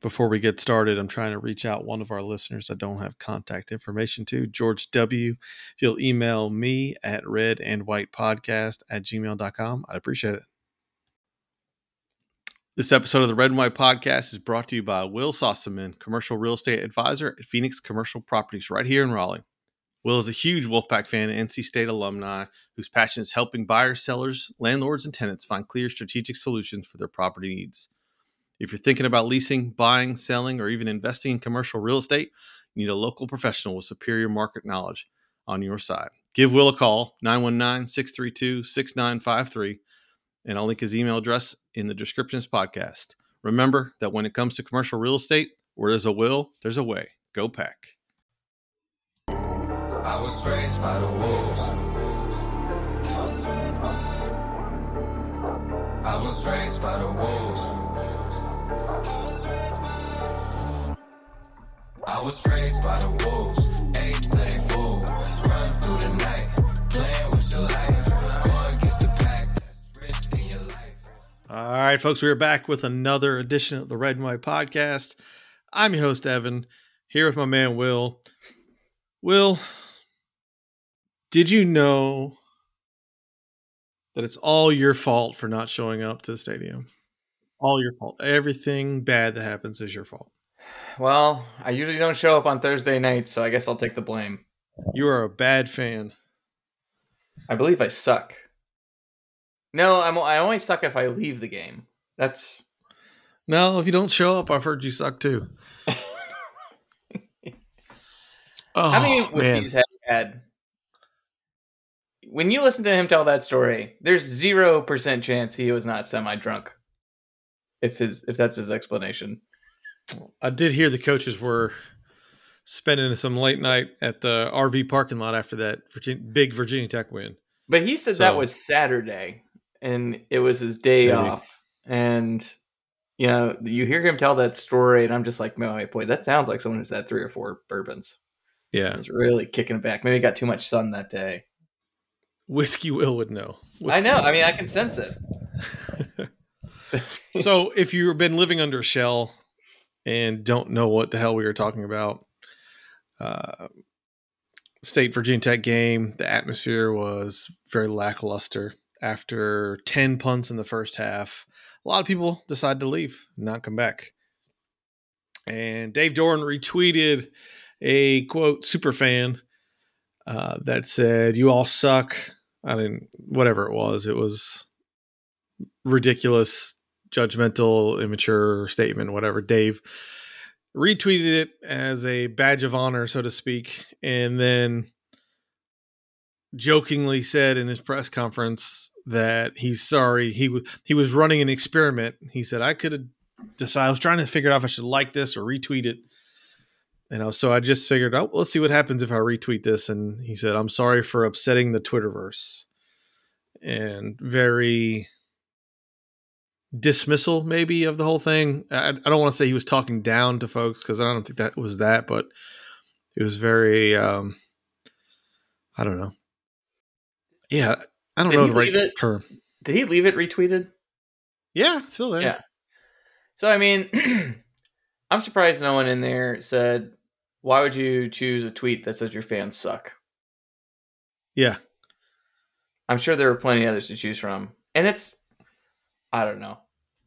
before we get started, I'm trying to reach out one of our listeners I don't have contact information to, George W. If you'll email me at red and white podcast at gmail.com, I'd appreciate it. This episode of the Red and White Podcast is brought to you by Will Sossaman, commercial real estate advisor at Phoenix Commercial Properties right here in Raleigh. Will is a huge Wolfpack fan and NC State alumni whose passion is helping buyers, sellers, landlords, and tenants find clear strategic solutions for their property needs. If you're thinking about leasing, buying, selling, or even investing in commercial real estate, you need a local professional with superior market knowledge on your side. Give Will a call, 919 632 6953 and I'll link his email address in the description of this podcast. Remember that when it comes to commercial real estate, where there's a will, there's a way. Go pack. I was raised by the wolves. I was raised by the wolves. I was raised by the wolves. All right, folks, we are back with another edition of the Red and White Podcast. I'm your host, Evan, here with my man, Will. Will, did you know that it's all your fault for not showing up to the stadium? All your fault. Everything bad that happens is your fault. Well, I usually don't show up on Thursday nights, so I guess I'll take the blame. You are a bad fan. I believe I suck. No, I'm. I only suck if I leave the game. That's no. If you don't show up, I've heard you suck too. oh, How many oh, whiskeys have you had? When you listen to him tell that story, there's zero percent chance he was not semi-drunk. If his if that's his explanation. I did hear the coaches were spending some late night at the RV parking lot after that Virginia, big Virginia Tech win. But he said so, that was Saturday and it was his day Maybe. off. And you know, you hear him tell that story, and I'm just like, oh, boy, that sounds like someone who's had three or four bourbons. Yeah, he's really kicking it back. Maybe got too much sun that day. Whiskey Will would know. Whiskey I know. I mean, I can sense it. so, if you've been living under a shell and don't know what the hell we were talking about, uh, State Virginia Tech game, the atmosphere was very lackluster after 10 punts in the first half, a lot of people decided to leave, not come back. And Dave Doeren retweeted a quote super fan uh, that said, "You all suck." I mean, whatever it was, it was ridiculous, judgmental, immature statement. Whatever. Dave retweeted it as a badge of honor, so to speak, and then jokingly said in his press conference that he's sorry he was he was running an experiment. He said I could have decided I was trying to figure out if I should like this or retweet it. You know, so I just figured oh, let's see what happens if I retweet this. And he said, I'm sorry for upsetting the Twitterverse. And very dismissal, maybe, of the whole thing. I, I don't want to say he was talking down to folks because I don't think that was that, but it was very, um, I don't know. Yeah, I don't Did know the right it, term. Did he leave it retweeted? Yeah, still there. Yeah. So I mean, I'm surprised no one in there said, "Why would you choose a tweet that says your fans suck?" Yeah. I'm sure there were plenty others to choose from, and it's, I don't know,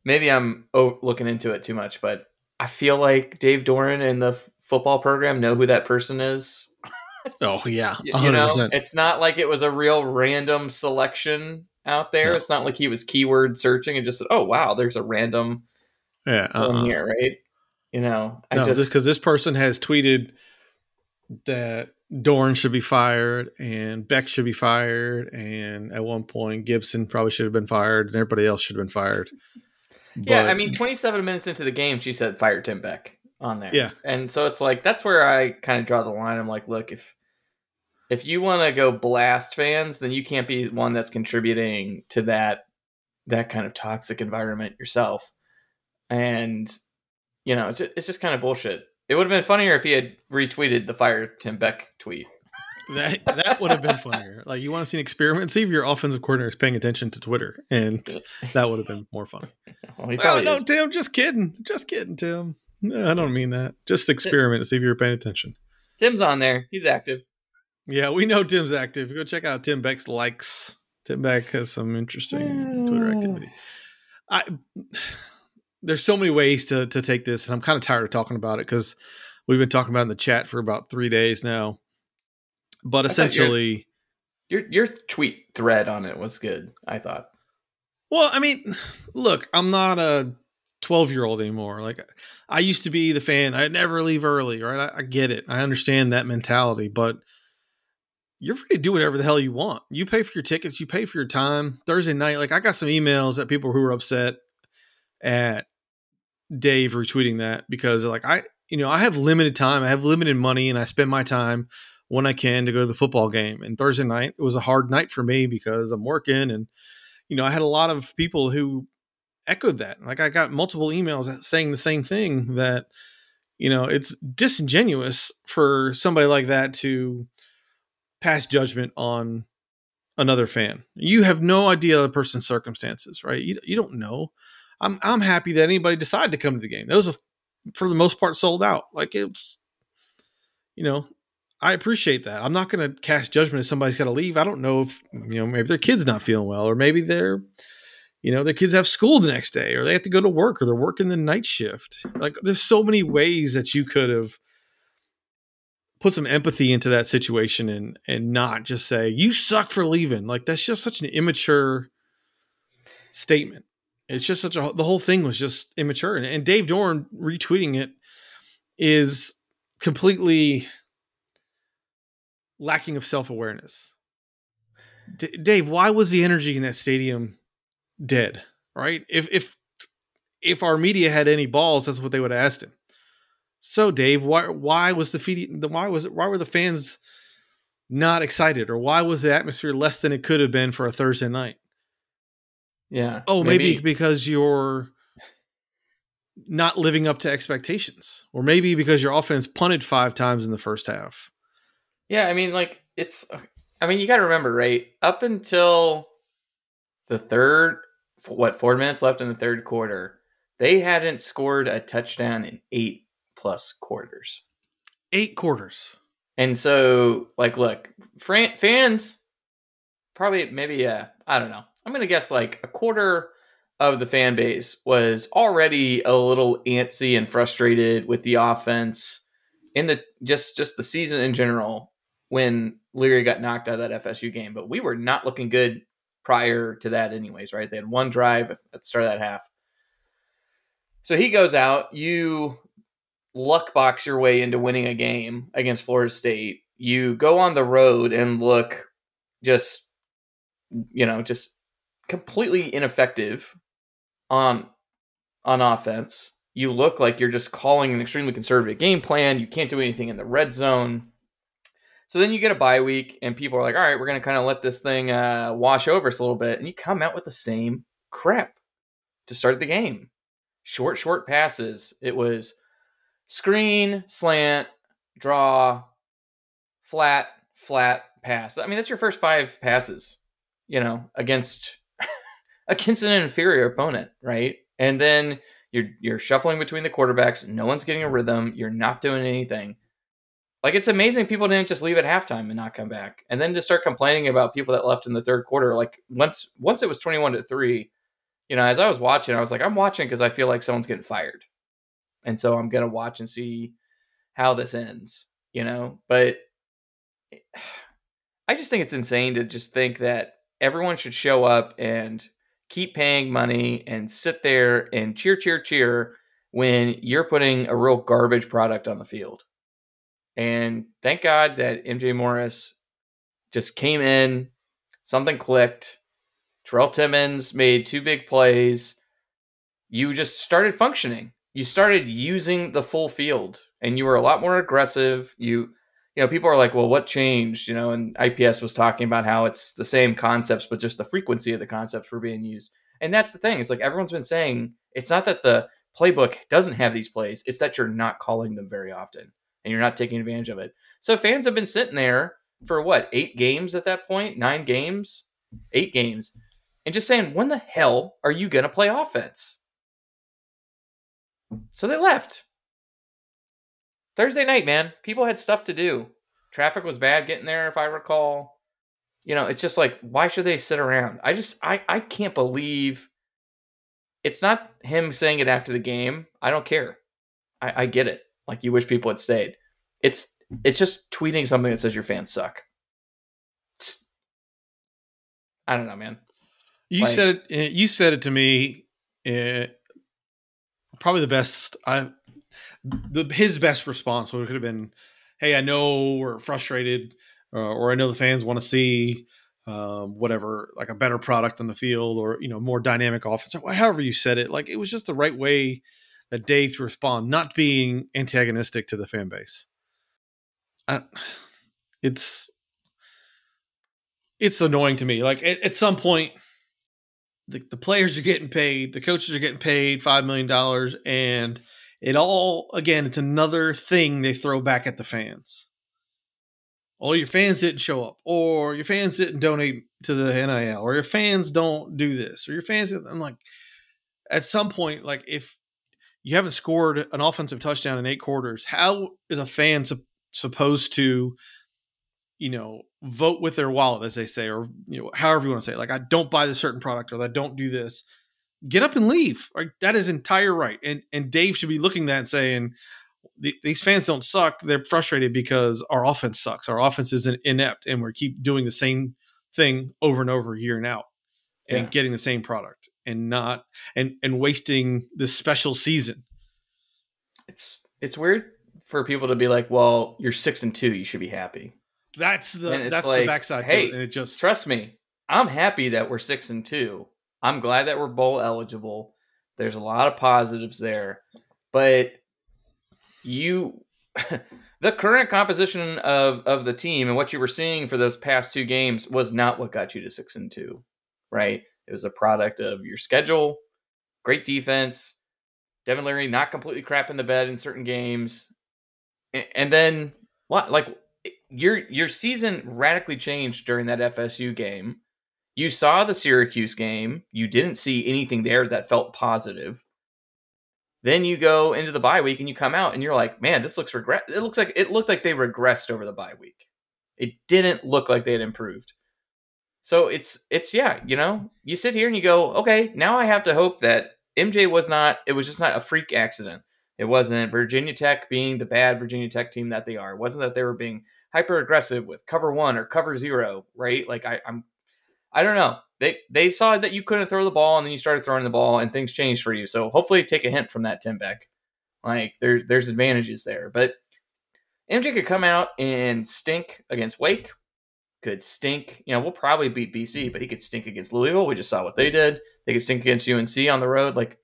maybe I'm looking into it too much, but I feel like Dave Doeren and the f- football program know who that person is Oh yeah, 100%. you know, it's not like it was a real random selection out there. No. It's not like he was keyword searching and just said, "Oh wow, there's a random yeah uh-uh. one here," uh-uh. right? You know, I no, just because this, this person has tweeted that Doeren should be fired and Beck should be fired, and at one point Gibson probably should have been fired, and everybody else should have been fired. But, yeah, I mean, 27 minutes into the game, she said fire Tim Beck on there. Yeah, and so it's like that's where I kind of draw the line. I'm like, look, if if you want to go blast fans, then you can't be one that's contributing to that that kind of toxic environment yourself. And you know, it's it's just kind of bullshit. It would have been funnier if he had retweeted the fire Tim Beck tweet. That that would have been funnier. Like you want to see an experiment, see if your offensive coordinator is paying attention to Twitter, and that would have been more fun. well, oh no, Tim, just kidding, just kidding, Tim. No, I don't mean that. Just experiment to see if you're paying attention. Tim's on there. He's active. Yeah, we know Tim's active. Go check out Tim Beck's likes. Tim Beck has some interesting Twitter activity. I there's so many ways to to take this, and I'm kind of tired of talking about it because we've been talking about it in the chat for about three days now. But essentially, your your tweet thread on it was good. I thought. Well, I mean, look, I'm not a 12 year old anymore. Like I used to be the fan. I'd never leave early, right? I, I, get it. I understand that mentality, but you're free to do whatever the hell you want. You pay for your tickets, you pay for your time. Thursday night, like I got some emails that people who were upset at Dave retweeting that because like I, you know, I have limited time, I have limited money, and I spend my time when I can to go to the football game. And Thursday night, it was a hard night for me because I'm working and you know, I had a lot of people who echoed that. Like I got multiple emails saying the same thing that you know, it's disingenuous for somebody like that to pass judgment on another fan. You have no idea the person's circumstances, right? You, you don't know. I'm I'm happy that anybody decided to come to the game. Those are for the most part sold out. Like it's you know, I appreciate that. I'm not going to cast judgment if somebody's got to leave. I don't know if you know maybe their kid's not feeling well, or maybe they're you know their kids have school the next day, or they have to go to work, or they're working the night shift. Like there's so many ways that you could have put some empathy into that situation and and not just say you suck for leaving. Like that's just such an immature statement. It's just such a the whole thing was just immature, and, and Dave Doeren retweeting it is completely lacking of self awareness. D- Dave, why was the energy in that stadium dead? Right? If if if our media had any balls, that's what they would have asked him. So, Dave, why why was the feeding? Why was it? Why were the fans not excited, or why was the atmosphere less than it could have been for a Thursday night? Yeah. Oh, maybe, maybe because you're not living up to expectations, or maybe because your offense punted five times in the first half. Yeah, I mean, like it's. Uh, I mean, you got to remember, right? Up until the third, what four minutes left in the third quarter, they hadn't scored a touchdown in eight plus quarters. Eight quarters. And so, like, look, fans probably maybe yeah, I don't know. I'm gonna guess like a quarter of the fan base was already a little antsy and frustrated with the offense in the just just the season in general when Leary got knocked out of that FSU game. But we were not looking good prior to that, anyways, right? They had one drive at the start of that half. So he goes out. You luck box your way into winning a game against Florida State. You go on the road and look just, you know, just completely ineffective on on offense. You look like you're just calling an extremely conservative game plan. You can't do anything in the red zone. So then you get a bye week, and people are like, all right, we're going to kind of let this thing uh, wash over us a little bit. And you come out with the same crap to start the game. Short, short passes. It was screen, slant, draw, flat, flat pass. I mean, that's your first five passes, you know, against against an inferior opponent, right? And then you're you're shuffling between the quarterbacks. No one's getting a rhythm. You're not doing anything. Like it's amazing people didn't just leave at halftime and not come back, and then to start complaining about people that left in the third quarter. Like once once it was twenty one to three, you know, as I was watching, I was like, I'm watching because I feel like someone's getting fired, and so I'm gonna watch and see how this ends. You know, but I just think it's insane to just think that everyone should show up and keep paying money and sit there and cheer, cheer, cheer when you're putting a real garbage product on the field. And thank God that MJ Morris just came in, something clicked. Terrell Timmons made two big plays. You just started functioning. You started using the full field and you were a lot more aggressive. You you know, people are like, well, what changed? You know, and IPS was talking about how it's the same concepts, but just the frequency of the concepts were being used. And that's the thing. It's like everyone's been saying it's not that the playbook doesn't have these plays, it's that you're not calling them very often and you're not taking advantage of it. So fans have been sitting there for what, eight games at that point? Nine games? Eight games. And just saying, when the hell are you going to play offense? So they left. Thursday night, man, people had stuff to do. Traffic was bad getting there, if I recall. You know, it's just like, why should they sit around? I just, I, I can't believe it's not him saying it after the game. I don't care. I, I get it. Like you wish people had stayed. It's, it's just tweeting something that says your fans suck. I don't know, man. You Like- said it. eh, You said it to me. Uh, probably the best. I the his best response would have been, "Hey, I know we're frustrated, uh, or I know the fans want to see um, whatever, like a better product on the field, or you know, more dynamic offense. However you said it, like it was just the right way that Dave to respond, not being antagonistic to the fan base. I, it's it's annoying to me. Like at, at some point, the, the players are getting paid, the coaches are getting paid five million dollars, and it all again, it's another thing they throw back at the fans. Oh, your fans didn't show up, or your fans didn't donate to the NIL, or your fans don't do this, or your fans. I'm like, at some point, like if you haven't scored an offensive touchdown in eight quarters, how is a fan sup- supposed to, you know, vote with their wallet, as they say, or you know, however you want to say, it. like I don't buy this certain product or I don't do this. Get up and leave. Like that is entire right, and and Dave should be looking at that and saying, these fans don't suck. They're frustrated because our offense sucks. Our offense is inept, and we keep doing the same thing over and over, year and out, and Yeah. getting the same product, and not and and wasting this special season. It's, it's weird for people to be like, well, you're six and two. You should be happy. That's the that's like, the backside to hey, it, and it just Trust me, I'm happy that we're six and two. I'm glad that we're bowl eligible. There's a lot of positives there, but you, the current composition of of the team and what you were seeing for those past two games was not what got you to six and two, right? It was a product of your schedule, great defense, Devin Leary not completely crap in the bed in certain games, and then what? Like your your season radically changed during that FSU game. You saw the Syracuse game. You didn't see anything there that felt positive. Then you go into the bye week and you come out and you're like, man, this looks regret. It looks like it looked like they regressed over the bye week. It didn't look like they had improved. So it's it's yeah, you know, you sit here and you go, okay, now I have to hope that MJ was not. It was just not a freak accident. It wasn't Virginia Tech being the bad Virginia Tech team that they are. It wasn't that they were being hyper aggressive with cover one or cover zero, right? Like I, I'm, I don't know. They they saw that you couldn't throw the ball, and then you started throwing the ball, and things changed for you. So hopefully, take a hint from that Tim Beck. Like there's there's advantages there, but MJ could come out and stink against Wake. Could stink. You know, we'll probably beat BC, but he could stink against Louisville. We just saw what they did. They could stink against UNC on the road. Like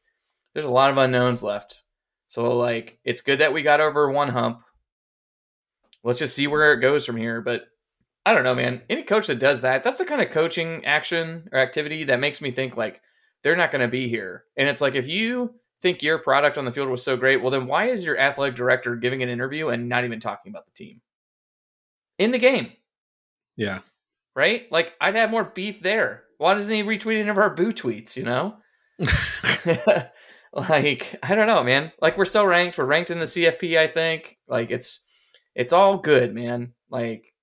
there's a lot of unknowns left. So like it's good that we got over one hump. Let's just see where it goes from here. But I don't know, man. Any coach that does that, that's the kind of coaching action or activity that makes me think like they're not going to be here. And it's like if you think your product on the field was so great, well then why is your athletic director giving an interview and not even talking about the team in the game? Yeah. Right? Like I'd have more beef there. Why doesn't he retweet any of our boo tweets? You know? like I don't know, man. Like we're still ranked. We're ranked in the CFP. I think. Like it's it's all good, man. Like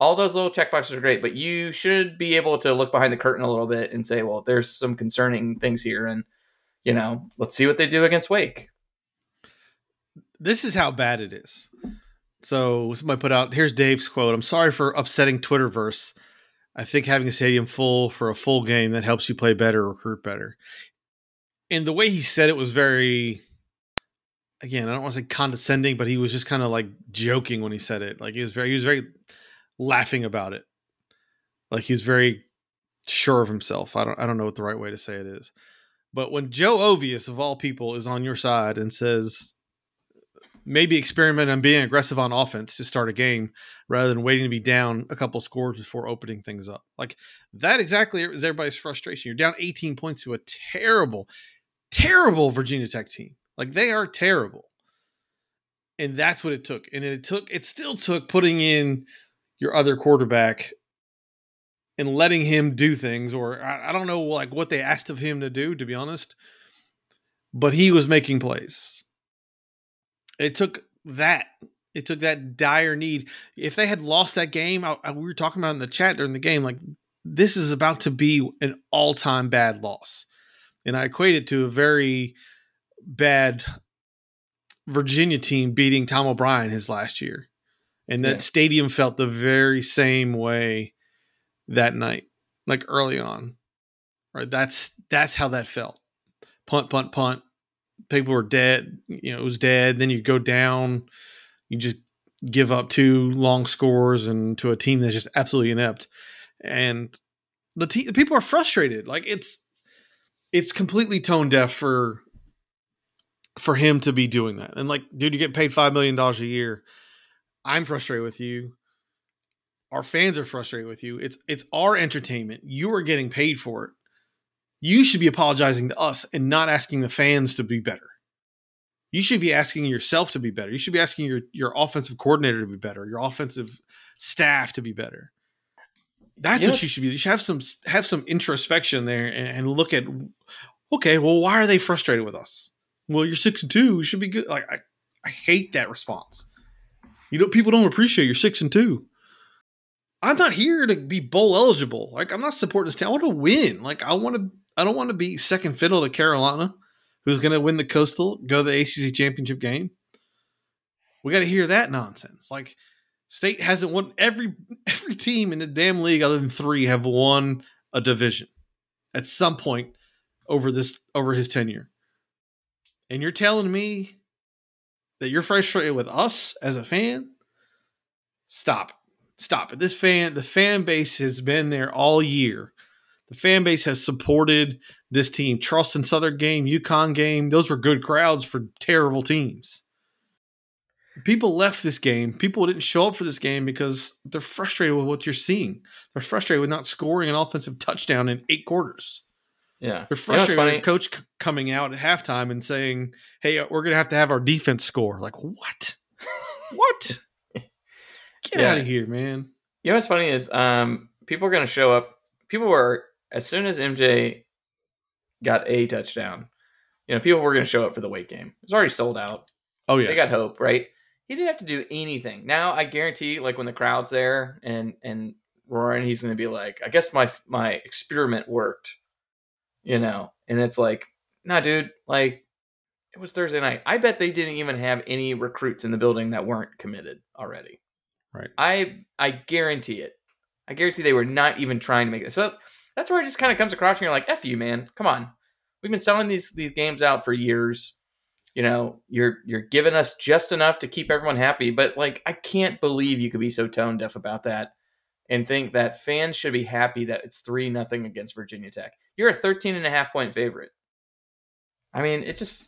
all those little checkboxes are great, but you should be able to look behind the curtain a little bit and say, well, there's some concerning things here, and you know, let's see what they do against Wake. this is how bad it is. So somebody put out here's Dave's quote. I'm sorry for upsetting Twitterverse. I think having a stadium full for a full game that helps you play better, recruit better. And the way he said it was very again, I don't want to say condescending, but he was just kind of like joking when he said it. Like he was very he was very laughing about it. Like he's very sure of himself. I don't I don't know what the right way to say it is. But when Joe Ovies of all people is on your side and says maybe experiment on being aggressive on offense to start a game rather than waiting to be down a couple scores before opening things up. Like that exactly is everybody's frustration. You're down 18 points to a terrible, terrible Virginia Tech team. Like they are terrible. And that's what it took. And it took it still took putting in your other quarterback and letting him do things or I, I don't know like what they asked of him to do to be honest. But he was making plays it took that It took that dire need. If they had lost that game, I, I, we were talking about in the chat during the game, like this is about to be an all-time bad loss, and I equate it to a very bad Virginia team beating Tom O'Brien his last year, and that yeah. stadium felt the very same way that night, like early on. Right, that's that's how that felt. Punt, punt, punt. People were dead. You know, it was dead. Then you go down. You just give up two long scores and to a team that's just absolutely inept. And the, the people are frustrated. Like it's it's completely tone deaf for for him to be doing that. And like, dude, you get paid five million dollars a year. I'm frustrated with you. Our fans are frustrated with you. It's it's our entertainment. You are getting paid for it. You should be apologizing to us and not asking the fans to be better. You should be asking yourself to be better. You should be asking your your offensive coordinator to be better, your offensive staff to be better. That's what you should be. You should have some have some introspection there and, and look at okay, well, why are they frustrated with us? well, you're six and two. You should be good. Like I, I hate that response. You know, people don't appreciate you're six and two. I'm not here to be bowl eligible. Like I'm not supporting this team. I want to win. Like I want to. I don't want to be second fiddle to Carolina, who's going to win the Coastal, go to the ACC championship game. We got to hear that nonsense. Like State hasn't won every every team in the damn league other than three have won a division at some point over this over his tenure and you're telling me that you're frustrated with us as a fan, stop. Stop it. This fan, the fan base has been there all year. The fan base has supported this team. Charleston Southern game, UConn game, those were good crowds for terrible teams. People left this game. People didn't show up for this game because they're frustrated with what you're seeing. They're frustrated with not scoring an offensive touchdown in eight quarters. Yeah, they're frustrated you know, coach c- coming out at halftime and saying, "Hey, uh, we're going to have to have our defense score." Like what? what? Get yeah. out of here, man. You know what's funny is um, people are going to show up. People were as soon as MJ got a touchdown, you know, people were going to show up for the Wake game. It was already sold out. Oh yeah, they got hope, right? He didn't have to do anything. Now I guarantee, like when the crowd's there and and roaring, he's going to be like, "I guess my my experiment worked." you know, and it's like, nah, dude, like it was Thursday night. I bet they didn't even have any recruits in the building that weren't committed already. Right. I I guarantee it. I guarantee they were not even trying to make it. So that's where it just kind of comes across and you're like, F you, man. Come on. We've been selling these these games out for years. You know, you're you're giving us just enough to keep everyone happy, but like I can't believe you could be so tone deaf about that and think that fans should be happy that it's 3 nothing against Virginia Tech. You're a 13 and a half point favorite. I mean, it just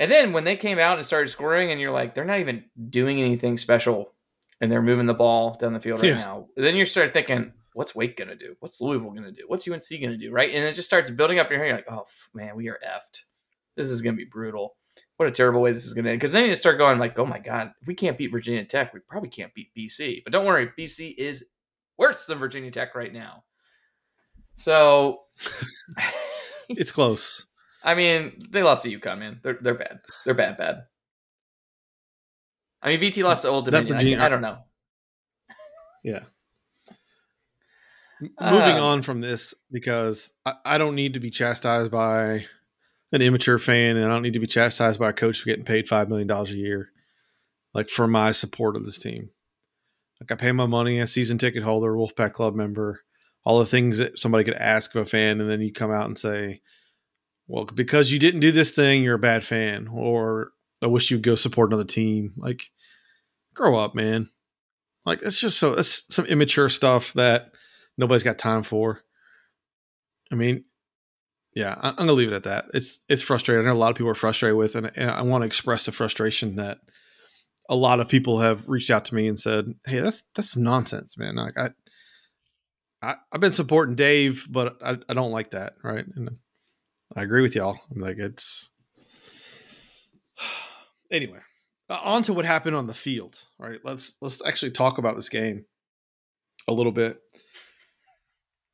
and then when they came out and started scoring, and you're like, they're not even doing anything special, and they're moving the ball down the field right yeah. now. Then you start thinking, what's Wake gonna do? What's Louisville gonna do? What's UNC gonna do? Right? And it just starts building up in your head. You're like, oh man, we are effed. This is gonna be brutal. What a terrible way this is gonna end. Because then you start going like, oh my god, if we can't beat Virginia Tech, we probably can't beat BC. But don't worry, BC is worse than Virginia Tech right now. So it's close. I mean, they lost to UConn, man. They're they're bad. They're bad, bad. I mean, VT lost to Old Dominion. Virginia, I, I, don't know. Yeah. Moving uh, on from this because I, I don't need to be chastised by an immature fan, and I don't need to be chastised by a coach for getting paid five million dollars a year, like for my support of this team. Like I pay my money, a season ticket holder, Wolfpack Club member, all the things that somebody could ask of a fan, and then you come out and say, well, because you didn't do this thing, you're a bad fan, or I wish you'd go support another team. Like, grow up, man. Like, it's just so, it's some immature stuff that nobody's got time for. I mean, yeah, I, am gonna leave it at that. It's it's frustrating. I know a lot of people are frustrated with, and, and I want to express the frustration that a lot of people have reached out to me and said, "Hey, that's that's some nonsense, man. Like, I, I have been supporting Dave, but I, I don't like that, right? And I agree with y'all. I'm like it's anyway. Uh, on to what happened on the field. Right. Let's let's actually talk about this game a little bit.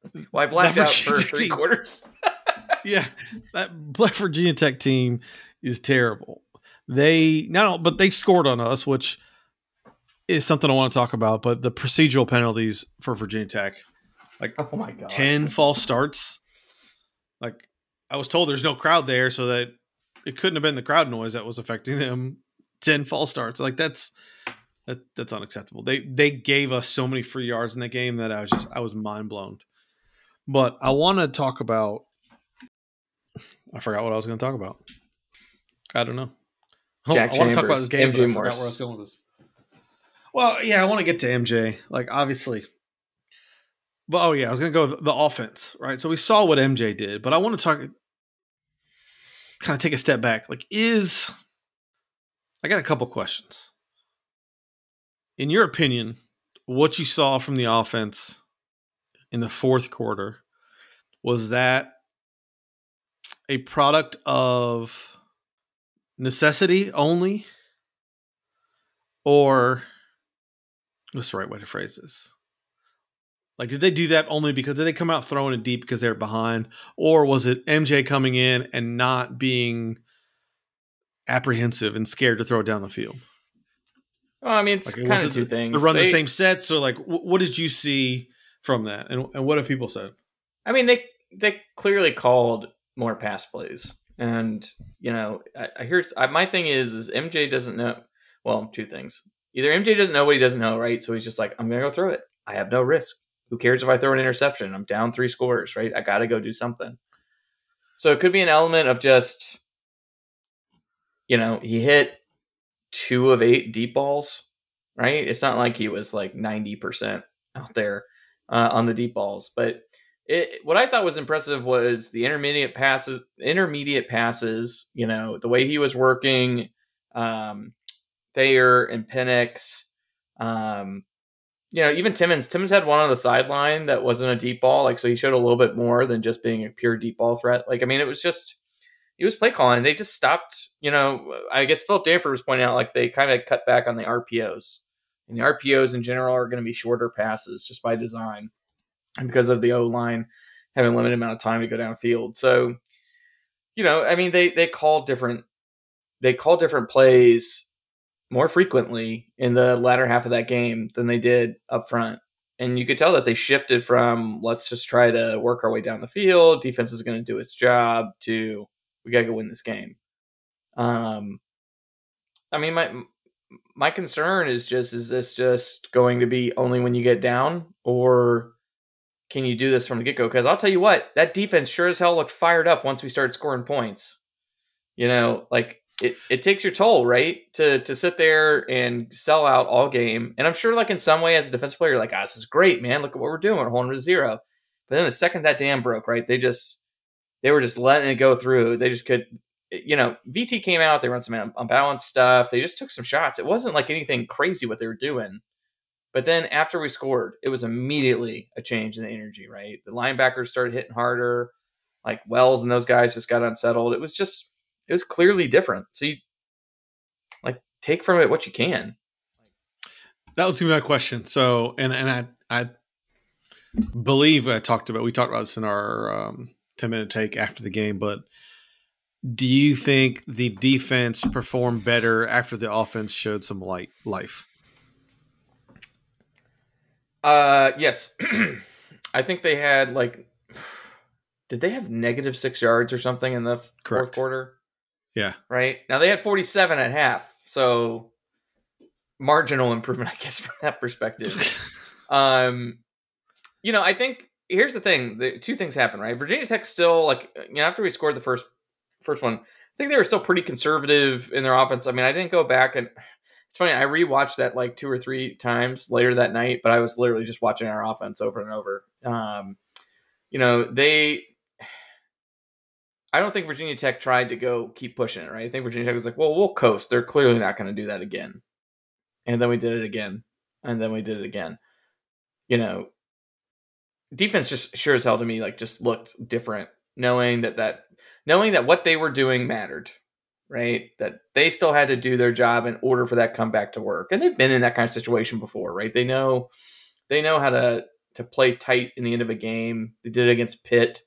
Well, I blacked out for three quarters. yeah, that Black Virginia Tech team is terrible. they no, but they scored on us, which is something I want to talk about. But the procedural penalties for Virginia Tech, like Oh my god. ten false starts. Like I was told, there's no crowd there, so that it couldn't have been the crowd noise that was affecting them. Ten false starts, like that's that, that's unacceptable. They they gave us so many free yards in that game that I was just I was mind blown. But I want to talk about. I forgot what I was going to talk about. I don't know. I- Jack I want to talk about this game. MJ but I forgot where I was going with this. Well, yeah, I want to get to MJ. Like, obviously, but oh yeah, I was gonna go with the offense, right? So we saw what MJ did, but I want to talk, kind of take a step back. Like, is I got a couple questions. In your opinion, what you saw from the offense in the fourth quarter was that a product of necessity only, or what's the right way to phrase this? Like, did they do that only because did they come out throwing it deep because they were behind, or was it MJ coming in and not being apprehensive and scared to throw it down the field? Well, I mean, it's Like, kind of two things. To run the same sets, so like, wh- what did you see from that, and and what have people said? I mean, they they clearly called more pass plays, and you know, I, I hear I, my thing is is MJ doesn't know. Well, two things. Either MJ doesn't know what he doesn't know, right? So he's just like, I'm gonna go throw it. I have no risk. Who cares if I throw an interception? I'm down three scores, right? I got to go do something. So it could be an element of just, you know, he hit two of eight deep balls, right? It's not like he was like 90% out there uh, on the deep balls, but it, what I thought was impressive was the intermediate passes, intermediate passes, you know, the way he was working, um, Thayer and Penix, um, you know, even Timmons. Timmons had one on the sideline that wasn't a deep ball, like so he showed a little bit more than just being a pure deep ball threat. Like I mean, it was just he was play calling. They just stopped. You know, I guess Philip Danford was pointing out like they kind of cut back on the RPOs, and the RPOs in general are going to be shorter passes just by design, and because of the O line having limited amount of time to go downfield. So, you know, I mean, they they call different they call different plays more frequently in the latter half of that game than they did up front. And you could tell that they shifted from let's just try to work our way down the field, defense is going to do its job to we got to go win this game. Um I mean my my concern is just is this just going to be only when you get down or can you do this from the get-go cuz I'll tell you what, that defense sure as hell looked fired up once we started scoring points. You know, like it, it takes your toll, right? To to sit there and sell out all game. And I'm sure like in some way as a defensive player, you're like, ah, this is great, man. Look at what we're doing. We're holding to zero. But then the second that dam broke, right? They just they were just letting it go through. They just could you know, VT came out, they run some unbalanced stuff. They just took some shots. It wasn't like anything crazy what they were doing. But then after we scored, it was immediately a change in the energy, right? The linebackers started hitting harder. Like Wells and those guys just got unsettled. It was just it was clearly different. So you like take from it what you can. That was my question. So, and and I I believe I talked about we talked about this in our um, ten minute take after the game. But do you think the defense performed better after the offense showed some light life? Uh yes. I think they had like did they have negative 6 yards or something in the f- fourth quarter? Yeah, Right? Now they had 47 at half. So marginal improvement I guess from that perspective. Um, you know, I think here's the thing: the two things happen, right? Virginia Tech still like you know after we scored the first first one, I think they were still pretty conservative in their offense. I mean, I didn't go back and it's funny. I rewatched that like two or three times later that night, but I was literally just watching our offense over and over. Um, you know, they. I don't think Virginia Tech tried to go keep pushing it, right? I think Virginia Tech was like, well, we'll coast. They're clearly not going to do that again. And then we did it again. And then we did it again you know, defense just sure as hell to me like just looked different, knowing that that knowing that what they were doing mattered, right? That they still had to do their job in order for that comeback to work, and they've been in that kind of situation before, right? They know they know how to to play tight in the end of a game. They did it against Pitt,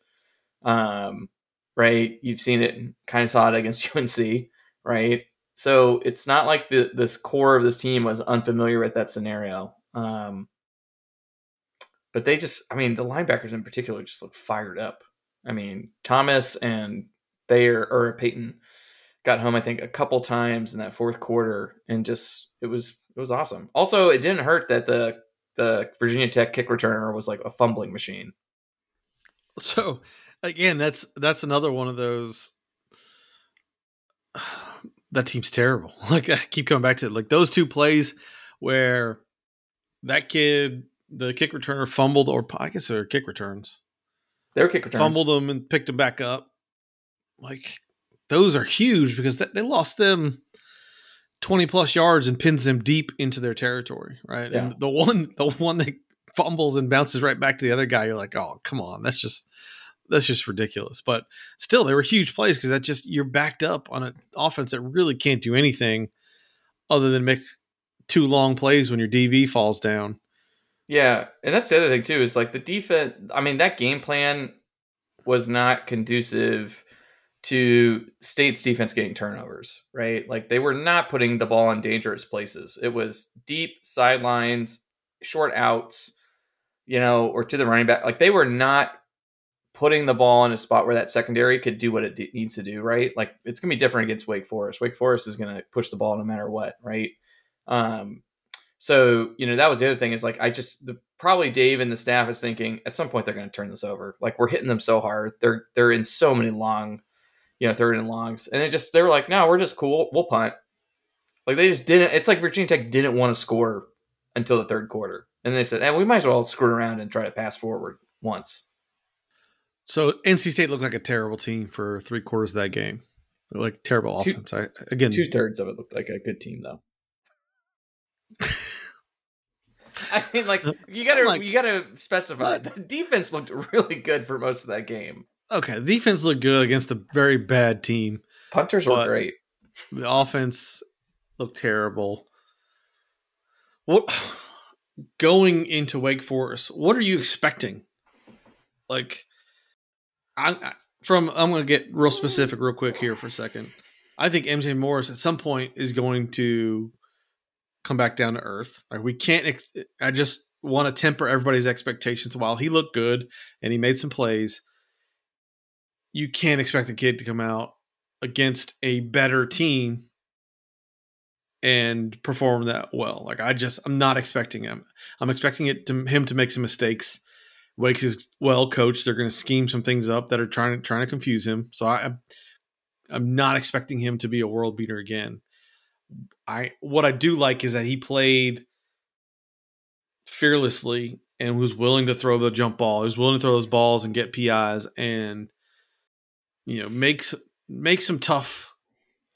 um, right? You've seen it, kind of saw it against UNC, right? So it's not like the this core of this team was unfamiliar with that scenario. Um, but they just, I mean, the linebackers in particular just look fired up. I mean, Thomas and Thayer or Payton got home, I think, a couple times in that fourth quarter, and just it was it was awesome. Also, it didn't hurt that the the Virginia Tech kick returner was like a fumbling machine. So again, that's that's another one of those. That team's terrible. Like I keep coming back to it. Like those two plays where that kid, the kick returner, fumbled, or I guess they're kick returns. They were kick returns. Fumbled them and picked them back up. Like those are huge because they lost them 20 plus yards and pins them deep into their territory, right? Yeah. And the one the one that fumbles and bounces right back to the other guy, you're like, "Oh, come on. That's just that's just ridiculous." But still, they were huge plays because that just you're backed up on an offense that really can't do anything other than make two long plays when your DB falls down. Yeah, and that's the other thing too is like the defense. I mean, that game plan was not conducive to State's defense getting turnovers, right? Like they were not putting the ball in dangerous places. It was deep sidelines, short outs, you know, or to the running back. Like they were not putting the ball in a spot where that secondary could do what it d- needs to do, right? Like it's going to be different against Wake Forest. Wake Forest is going to push the ball no matter what, right? Um, so you know that was the other thing is like I just the, probably Dave and the staff is thinking at some point they're going to turn this over. Like we're hitting them so hard, they're they're in so many long you know, third and longs. And it just, they were like, no, we're just cool. We'll punt. Like they just didn't, it's like Virginia Tech didn't want to score until the third quarter. And they said, hey, we might as well screw around and try to pass forward once. So NC State looked like a terrible team for three quarters of that game. Like terrible two, offense. I, again, two thirds of it looked like a good team, though. I mean, like you gotta like, you gotta specify. The defense looked really good for most of that game. Okay, the defense looked good against a very bad team. Punters were great. The offense looked terrible. What going into Wake Forest? What are you expecting? Like, I from I'm going to get real specific real quick here for a second. I think MJ Morris at some point is going to come back down to earth. Like we can't. Ex- I just want to temper everybody's expectations. While he looked good and he made some plays, you can't expect the kid to come out against a better team and perform that well. Like I just I'm not expecting him. I'm expecting it to him to make some mistakes. Wakes is well coached. They're going to scheme some things up that are trying to trying to confuse him. So I I'm not expecting him to be a world beater again. I what I do like is that he played fearlessly and was willing to throw the jump ball. He was willing to throw those balls and get PIs and you know makes make some tough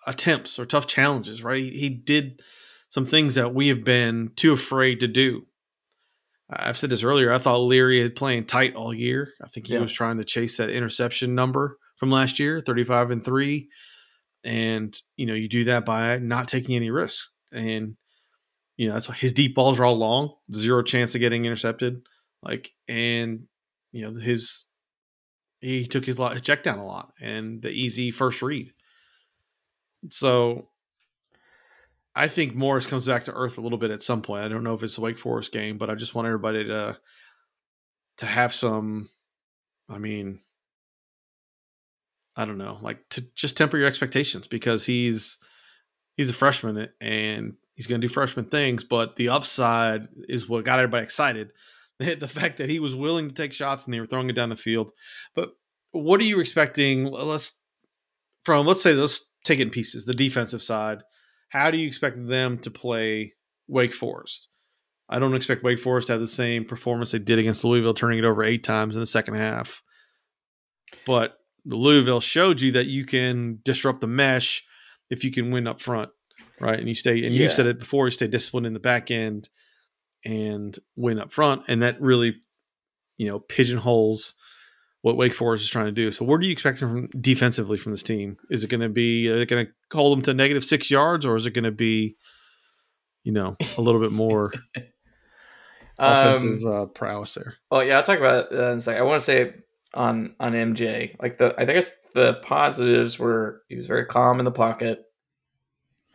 attempts or tough challenges, right? He, he did some things that we have been too afraid to do. I've said this earlier. I thought Leary had playing tight all year. I think he yeah. was trying to chase that interception number from last year, 35 and 3. And, you know, you do that by not taking any risks. And, you know, that's why his deep balls are all long, zero chance of getting intercepted. Like, and, you know, his he took his check down a lot and the easy first read. So I think Morris comes back to earth a little bit at some point. I don't know if it's a Wake Forest game, but I just want everybody to to have some I mean I don't know, like to just temper your expectations because he's he's a freshman and he's going to do freshman things, but the upside is what got everybody excited. the fact that he was willing to take shots and they were throwing it down the field. But what are you expecting? Let's from let's say let's take it in pieces. The defensive side. How do you expect them to play Wake Forest? I don't expect Wake Forest to have the same performance they did against Louisville, turning it over eight times in the second half. But Louisville showed you that you can disrupt the mesh if you can win up front, right? And you stay, and yeah. you said it before, you stay disciplined in the back end and win up front, and that really, you know, pigeonholes what Wake Forest is trying to do. So, what are you expecting from defensively from this team? Is it going to be uh, going to hold them to negative six yards, or is it going to be, you know, a little bit more offensive um, uh, prowess there? Well, yeah, I'll talk about that in a second. I want to say on on MJ, like the I think the positives were he was very calm in the pocket.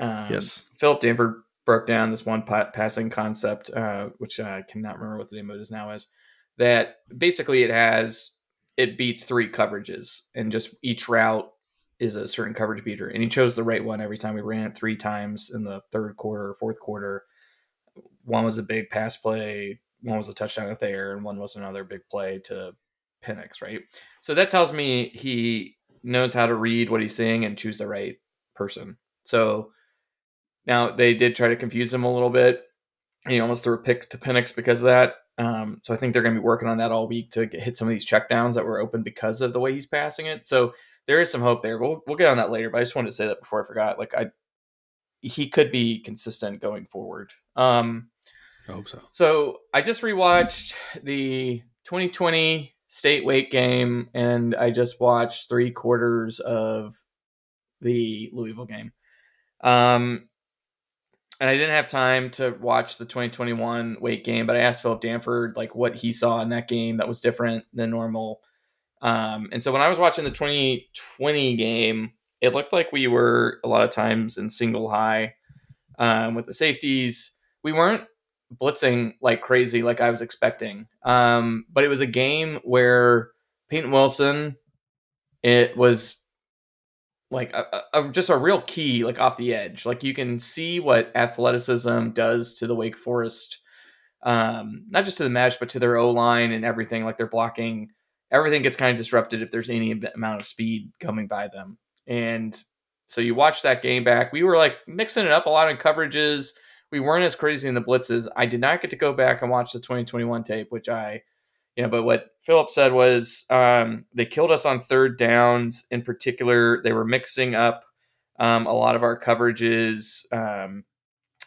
Um, Yes. Philip Danford broke down this one pa- passing concept, uh, which I cannot remember what the name of it is now is. That basically it has it beats three coverages, and just each route is a certain coverage beater, and he chose the right one every time. We ran it three times in the third quarter, fourth quarter. One was a big pass play, one was a touchdown at the air, and one was another big play to Penix, right? So that tells me he knows how to read what he's seeing and choose the right person. So now they did try to confuse him a little bit. He almost threw a pick to Penix because of that. Um, so I think they're going to be working on that all week to get, hit some of these checkdowns that were open because of the way he's passing it. So there is some hope there. We'll we'll get on that later, but I just wanted to say that before I forgot. Like I, he could be consistent going forward. Um, I hope so. so I just rewatched the 2020 state Wake game, and I just watched three quarters of the Louisville game. Um, and I didn't have time to watch the 2021 Wake game, but I asked Philip Danford like what he saw in that game that was different than normal. Um, and so when I was watching the 2020 game, it looked like we were a lot of times in single high um, with the safeties. We weren't blitzing like crazy like I was expecting. Um, but it was a game where Payton Wilson, it was like a, a, just a real key like off the edge. Like you can see what athleticism does to the Wake Forest, um, not just to the mesh, but to their O line and everything. Like they're blocking, everything gets kind of disrupted if there's any amount of speed coming by them. And so you watch that game back. We were like mixing it up a lot in coverages we weren't as crazy in the blitzes. I did not get to go back and watch the 2021 tape, which I, you know, but what Philip said was um, they killed us on third downs. In particular, they were mixing up um, a lot of our coverages. Um,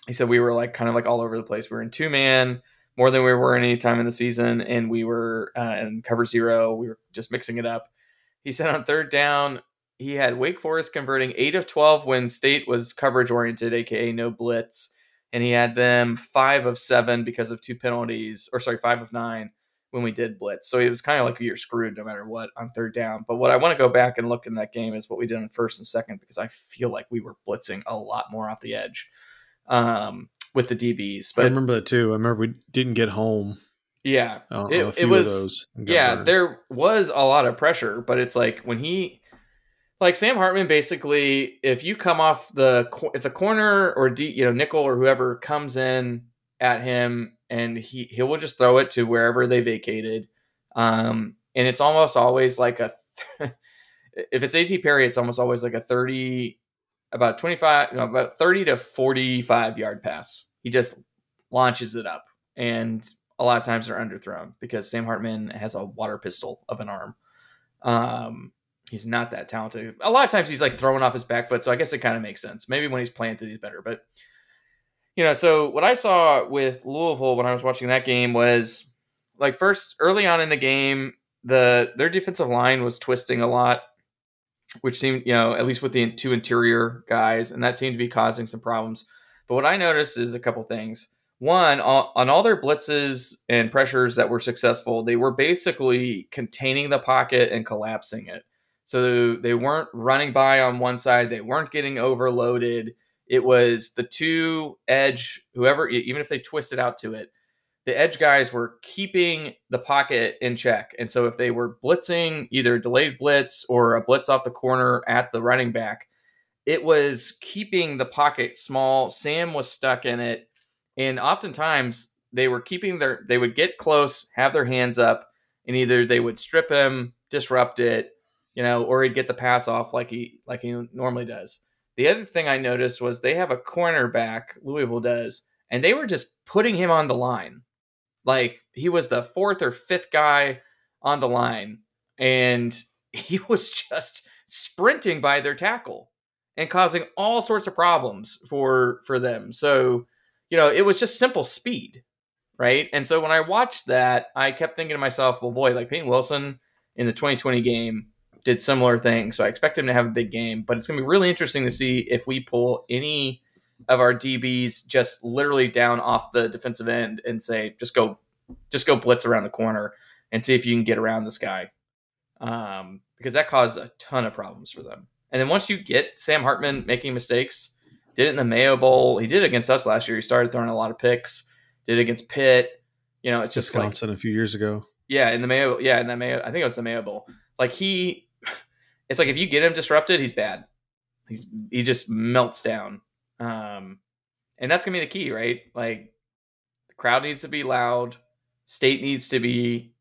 he said we were like kind of like all over the place. We were in two man more than we were any time in the season, and we were uh, in cover zero. We were just mixing it up. He said on third down, he had Wake Forest converting eight of 12 when state was coverage oriented, aka no blitz and he had them five of seven because of two penalties, or sorry, five of nine when we did blitz. So it was kind of like you're screwed no matter what on third down. But what I want to go back and look in that game is what we did on first and second because I feel like we were blitzing a lot more off the edge um, with the DBs. But I remember that too. I remember we didn't get home. Yeah, uh, it, it was. Yeah, there was a lot of pressure, but it's like when he like Sam Hartman basically if you come off the if the corner or D, you know nickel or whoever comes in at him and he he will just throw it to wherever they vacated um and it's almost always like a if it's A.T. Perry it's almost always like a 30 about 25 no, about 30 to 45 yard pass he just launches it up and a lot of times they're underthrown because Sam Hartman has a water pistol of an arm um he's not that talented. A lot of times he's like throwing off his back foot, so I guess it kind of makes sense. Maybe when he's planted, he's better. But you know, so what I saw with Louisville when I was watching that game was like first early on in the game, the their defensive line was twisting a lot, which seemed you know at least with the two interior guys, and that seemed to be causing some problems. But what I noticed is a couple things. One, on all their blitzes and pressures that were successful, they were basically containing the pocket and collapsing it. So they weren't running by on one side, they weren't getting overloaded. It was the two edge, whoever, even if they twisted out to it, the edge guys were keeping the pocket in check. And so if they were blitzing either delayed blitz or a blitz off the corner at the running back, it was keeping the pocket small. Sam was stuck in it. And oftentimes they were keeping their, they would get close, have their hands up, and either they would strip him, disrupt it, you know, or he'd get the pass off like he like he normally does. The other thing I noticed was they have a cornerback, Louisville does, and they were just putting him on the line. Like he was the fourth or fifth guy on the line, and he was just sprinting by their tackle and causing all sorts of problems for for them. So, you know, it was just simple speed, right? And so when I watched that, I kept thinking to myself, well, boy, like Payton Wilson in the 2020 game did similar things. So I expect him to have a big game, but it's going to be really interesting to see if we pull any of our DBs just literally down off the defensive end and say, just go, just go blitz around the corner and see if you can get around this guy. Um, because that caused a ton of problems for them. And then once you get Sam Hartman making mistakes, Did it in the Mayo Bowl. He did it against us last year. He started throwing a lot of picks. Did it against Pitt. You know, it's just Wisconsin like a few years ago. yeah, in the Mayo. Yeah, in the Mayo. I think it was the Mayo Bowl. Like he, it's like if you get him disrupted, he's bad. He's he just melts down. Um, and that's gonna be the key, right? Like the crowd needs to be loud. State needs to be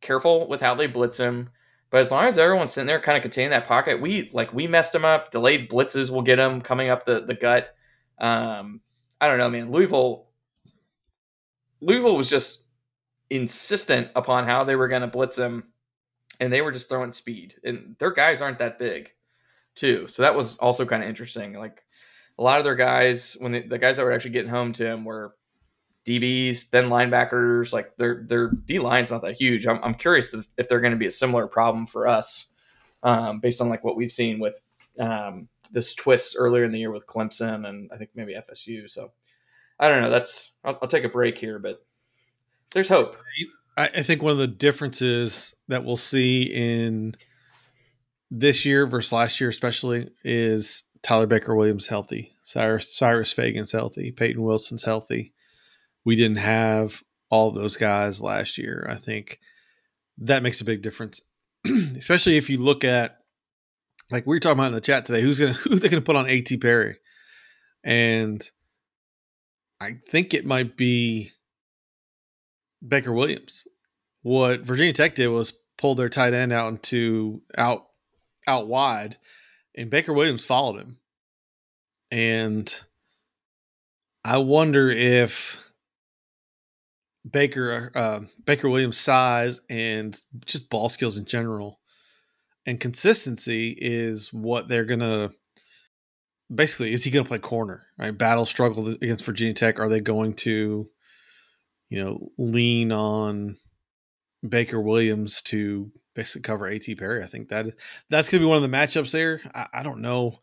careful with how they blitz him. But as long as everyone's sitting there, kind of containing that pocket, we like we messed him up. Delayed blitzes will get him coming up the the gut. Um, I don't know, man. Louisville, Louisville was just insistent upon how they were going to blitz him, and they were just throwing speed. And their guys aren't that big, too. So that was also kind of interesting. Like a lot of their guys, when they, the guys that were actually getting home to him were DBs, then linebackers. Like their their D line's not that huge. I'm, I'm curious if, if they're going to be a similar problem for us, um, based on like what we've seen with um, this twist earlier in the year with Clemson and I think maybe FSU. So I don't know. That's I'll, I'll take a break here, but there's hope. I, I think one of the differences that we'll see in this year versus last year, especially, is Tyler Baker Williams healthy, Cyrus Cyrus Fagan's healthy, Payton Wilson's healthy. We didn't have all those guys last year. I think that makes a big difference, especially if you look at like we were talking about in the chat today. Who's gonna who they gonna put on A.T. Perry, and I think it might be Baker Williams. What Virginia Tech did was pull their tight end out into out out wide, and Baker Williams followed him. And I wonder if Baker uh, Baker Williams' size and just ball skills in general and consistency is what they're gonna basically is he gonna play corner right battle struggled against virginia tech are they going to you know lean on baker williams to basically cover A.T. Perry i think that that's gonna be one of the matchups there i, I don't know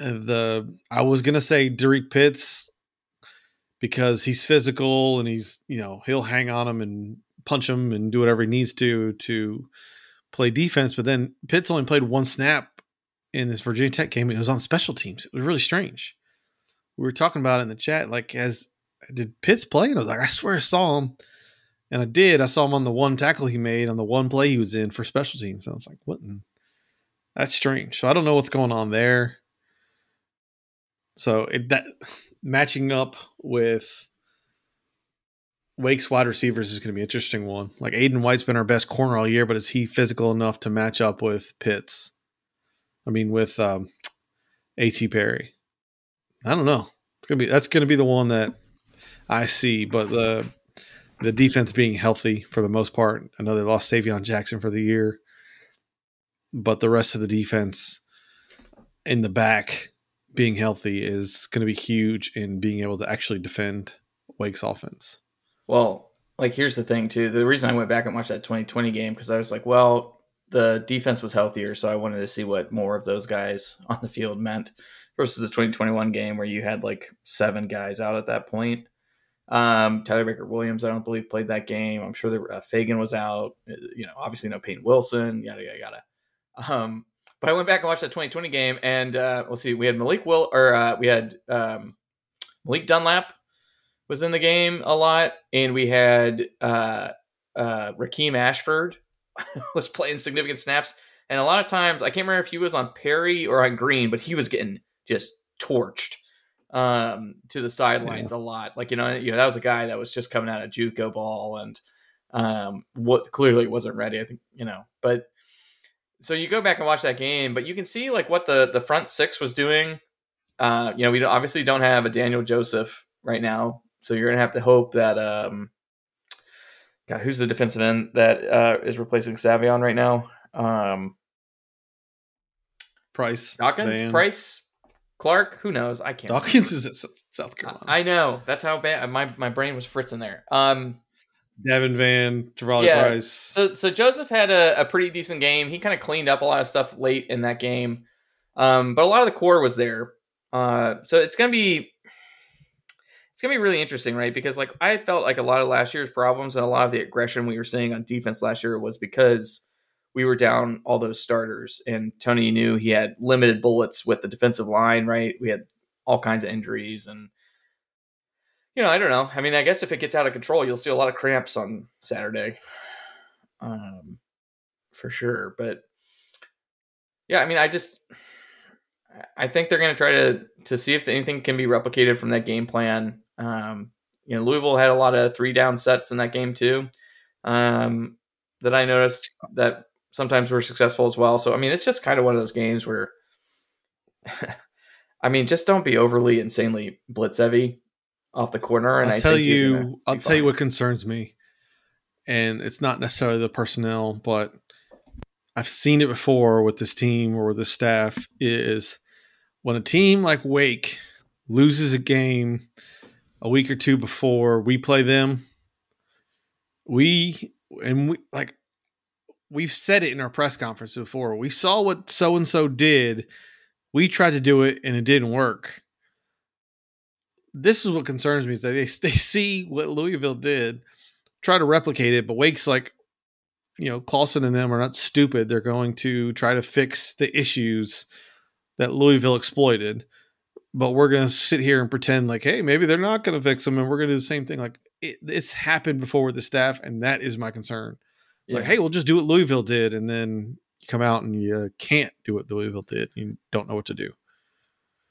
Uh, the i was gonna say Derek pitts because he's physical and he's you know he'll hang on him and punch him and do whatever he needs to to play defense. But then Pitts only played one snap in this Virginia Tech game. It was on special teams. It was really strange. We were talking about it in the chat. Like, as did Pitts play? And I was like, I swear I saw him, and I did. I saw him on the one tackle he made on the one play he was in for special teams. I was like, what? That's strange. So I don't know what's going on there. So it, that matching up with Wake's wide receivers is going to be an interesting one. Like Aydan White's been our best corner all year, but is he physical enough to match up with Pitts? I mean, with um, A.T. Perry. I don't know. It's gonna be that's gonna be the one that I see. But the the defense being healthy for the most part. I know they lost Savion Jackson for the year, but the rest of the defense in the back being healthy is going to be huge in being able to actually defend Wake's offense. Well, like here's the thing too. The reason I went back and watched that 2020 game because I was like, well, the defense was healthier, so I wanted to see what more of those guys on the field meant versus the 2021 game where you had like seven guys out at that point. Um, Tyler Baker Williams, I don't believe played that game. I'm sure that uh, Fagan was out. Uh, You know, obviously no Payton Wilson. Yada yada yada. Um, but I went back and watched that 2020 game, and uh, let's see, we had Malik Will or uh, we had um, Malik Dunlap was in the game a lot, and we had uh, uh, Rakeim Ashford was playing significant snaps, and a lot of times I can't remember if he was on Perry or on Green, but he was getting just torched um, to the sidelines a lot. Like you know, you know that was a guy that was just coming out of JUCO ball and um, what clearly wasn't ready. I think you know, but so you go back and watch that game, but you can see like what the the front six was doing. Uh, you know, we obviously don't have a Daniel Joseph right now, so you're gonna have to hope that um, God, who's the defensive end that uh, is replacing Savion right now? Um, Price, Dawkins, Vann. Price, Clark, who knows? I can't. Dawkins is at South Carolina. I know that's how bad my my brain was fritzing there. Um, Davin Vann, Travali Yeah, Price. So so Joseph had a, a pretty decent game. He kind of cleaned up a lot of stuff late in that game, um, but a lot of the core was there. Uh, so it's gonna be it's gonna be really interesting, right? Because like I felt like a lot of last year's problems and a lot of the aggression we were seeing on defense last year was because we were down all those starters, and Tony knew he had limited bullets with the defensive line. Right? We had all kinds of injuries and you know, I don't know. I mean, I guess if it gets out of control, you'll see a lot of cramps on Saturday. Um for sure, but yeah, I mean, I just I think they're going to try to to see if anything can be replicated from that game plan. Um, you know, Louisville had a lot of three down sets in that game too. Um, that I noticed that sometimes we're successful as well. So I mean, it's just kind of one of those games where, I mean, just don't be overly insanely blitz heavy off the corner. And I'll I tell you, I'll tell you what concerns me, and it's not necessarily the personnel, but I've seen it before with this team or with the staff is when a team like Wake loses a game a week or two before we play them, we and we like we've said it in our press conference before. We saw what so and so did. We tried to do it and it didn't work. This is what concerns me is that they, they see what Louisville did, try to replicate it, but Wake's like, you know, Clawson and them are not stupid. They're going to try to fix the issues that Louisville exploited. But we're going to sit here and pretend like, hey, maybe they're not going to fix them, and we're going to do the same thing. Like it, it's happened before with the staff, and that is my concern. Yeah. Like, hey, we'll just do what Louisville did, and then you come out and you can't do what Louisville did. You don't know what to do.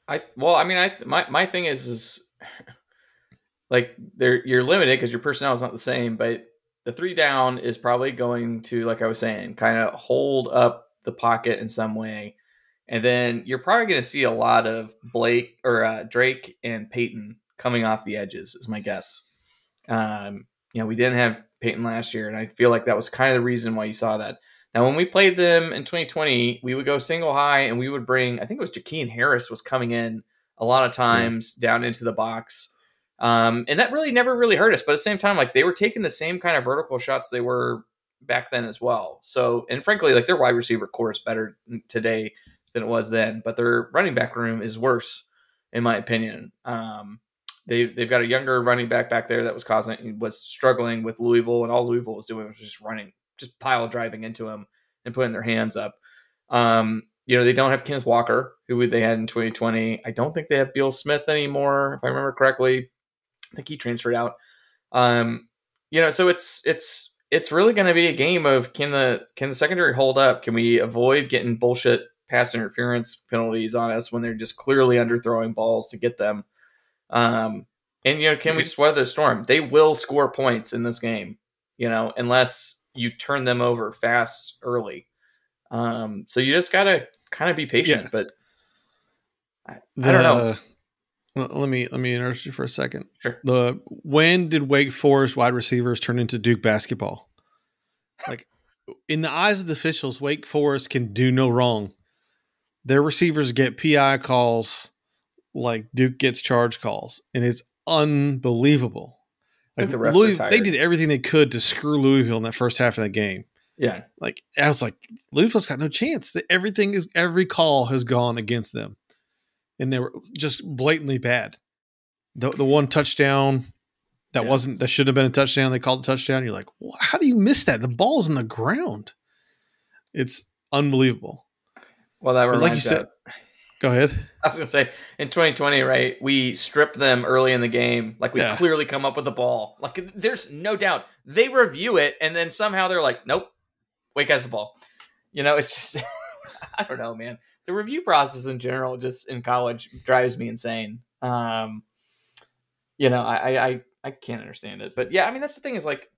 I well, I mean, I my my thing is is like they're you're limited because your personnel is not the same, but the three down is probably going to, like I was saying, kind of hold up the pocket in some way. And then you're probably going to see a lot of Blake or uh, Drake and Payton coming off the edges, is my guess. Um, you know, we didn't have Payton last year, and I feel like that was kind of the reason why you saw that. Now, when we played them in 2020, we would go single high, and we would bring, I think it was Jakeen Harris was coming in a lot of times yeah. down into the box um, and that really never really hurt us. But at the same time, like they were taking the same kind of vertical shots they were back then as well. So, and frankly, like their wide receiver core is better today than it was then, but their running back room is worse, in my opinion. Um, they they've got a younger running back back there that was causing was struggling with Louisville, and all Louisville was doing was just running, just pile driving into him and putting their hands up. Um, you know, they don't have Kenneth Walker, who they had in 2020. I don't think they have Beal Smith anymore, if I remember correctly. I think he transferred out. Um, you know, so it's it's it's really going to be a game of can the can the secondary hold up? Can we avoid getting bullshit pass interference penalties on us when they're just clearly underthrowing balls to get them? Um, and you know, can we just weather the storm? They will score points in this game, you know, unless you turn them over fast early. Um, so you just gotta kind of be patient, yeah. but I, I, don't know let me let me interrupt you for a second. Sure. The when did Wake Forest wide receivers turn into Duke basketball? Like in the eyes of the officials, Wake Forest can do no wrong. Their receivers get PI calls like Duke gets charge calls, and it's unbelievable. Like the Louis, they did everything they could to screw Louisville in that first half of the game. Yeah, like I was like, Louisville's got no chance. That Everything is every call has gone against them and they were just blatantly bad. The the one touchdown that yeah. wasn't that shouldn't have been a touchdown. They called a touchdown. You're like, how do you miss that? The ball's in the ground. It's unbelievable. Well, that reminds like you said. Go ahead. I was gonna say in 2020, right? We stripped them early in the game. Like we yeah. clearly come up with the ball. Like there's no doubt they review it, and then somehow they're like, "Nope, Wake has the ball." You know, it's just I don't know, man the review process in general, just in college, drives me insane. Um, you know, I, I I can't understand it, but yeah, I mean that's the thing is like,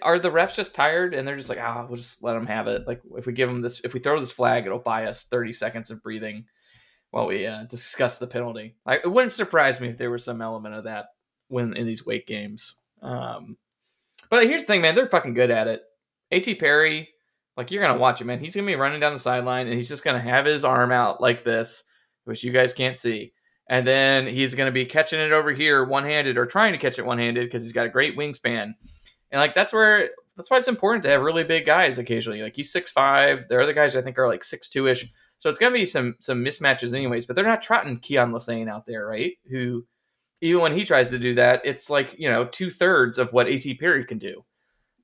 are the refs just tired and they're just like, ah, oh, we'll just let them have it. Like if we give them this, if we throw this flag, it'll buy us thirty seconds of breathing while we uh, discuss the penalty. I, it wouldn't surprise me if there was some element of that when in these Wake games. Um, but here's the thing, man, they're fucking good at it. A.T. Perry like you're gonna watch it, man. He's gonna be running down the sideline and he's just gonna have his arm out like this, which you guys can't see. And then he's gonna be catching it over here one handed or trying to catch it one handed because he's got a great wingspan. And like that's where that's why it's important to have really big guys occasionally. Like he's six five. The other guys I think are like six two ish. So it's gonna be some some mismatches anyways. But they're not trotting Keyon Lesane out there, right? Who even when he tries to do that, it's like you know two thirds of what A.T. Perry can do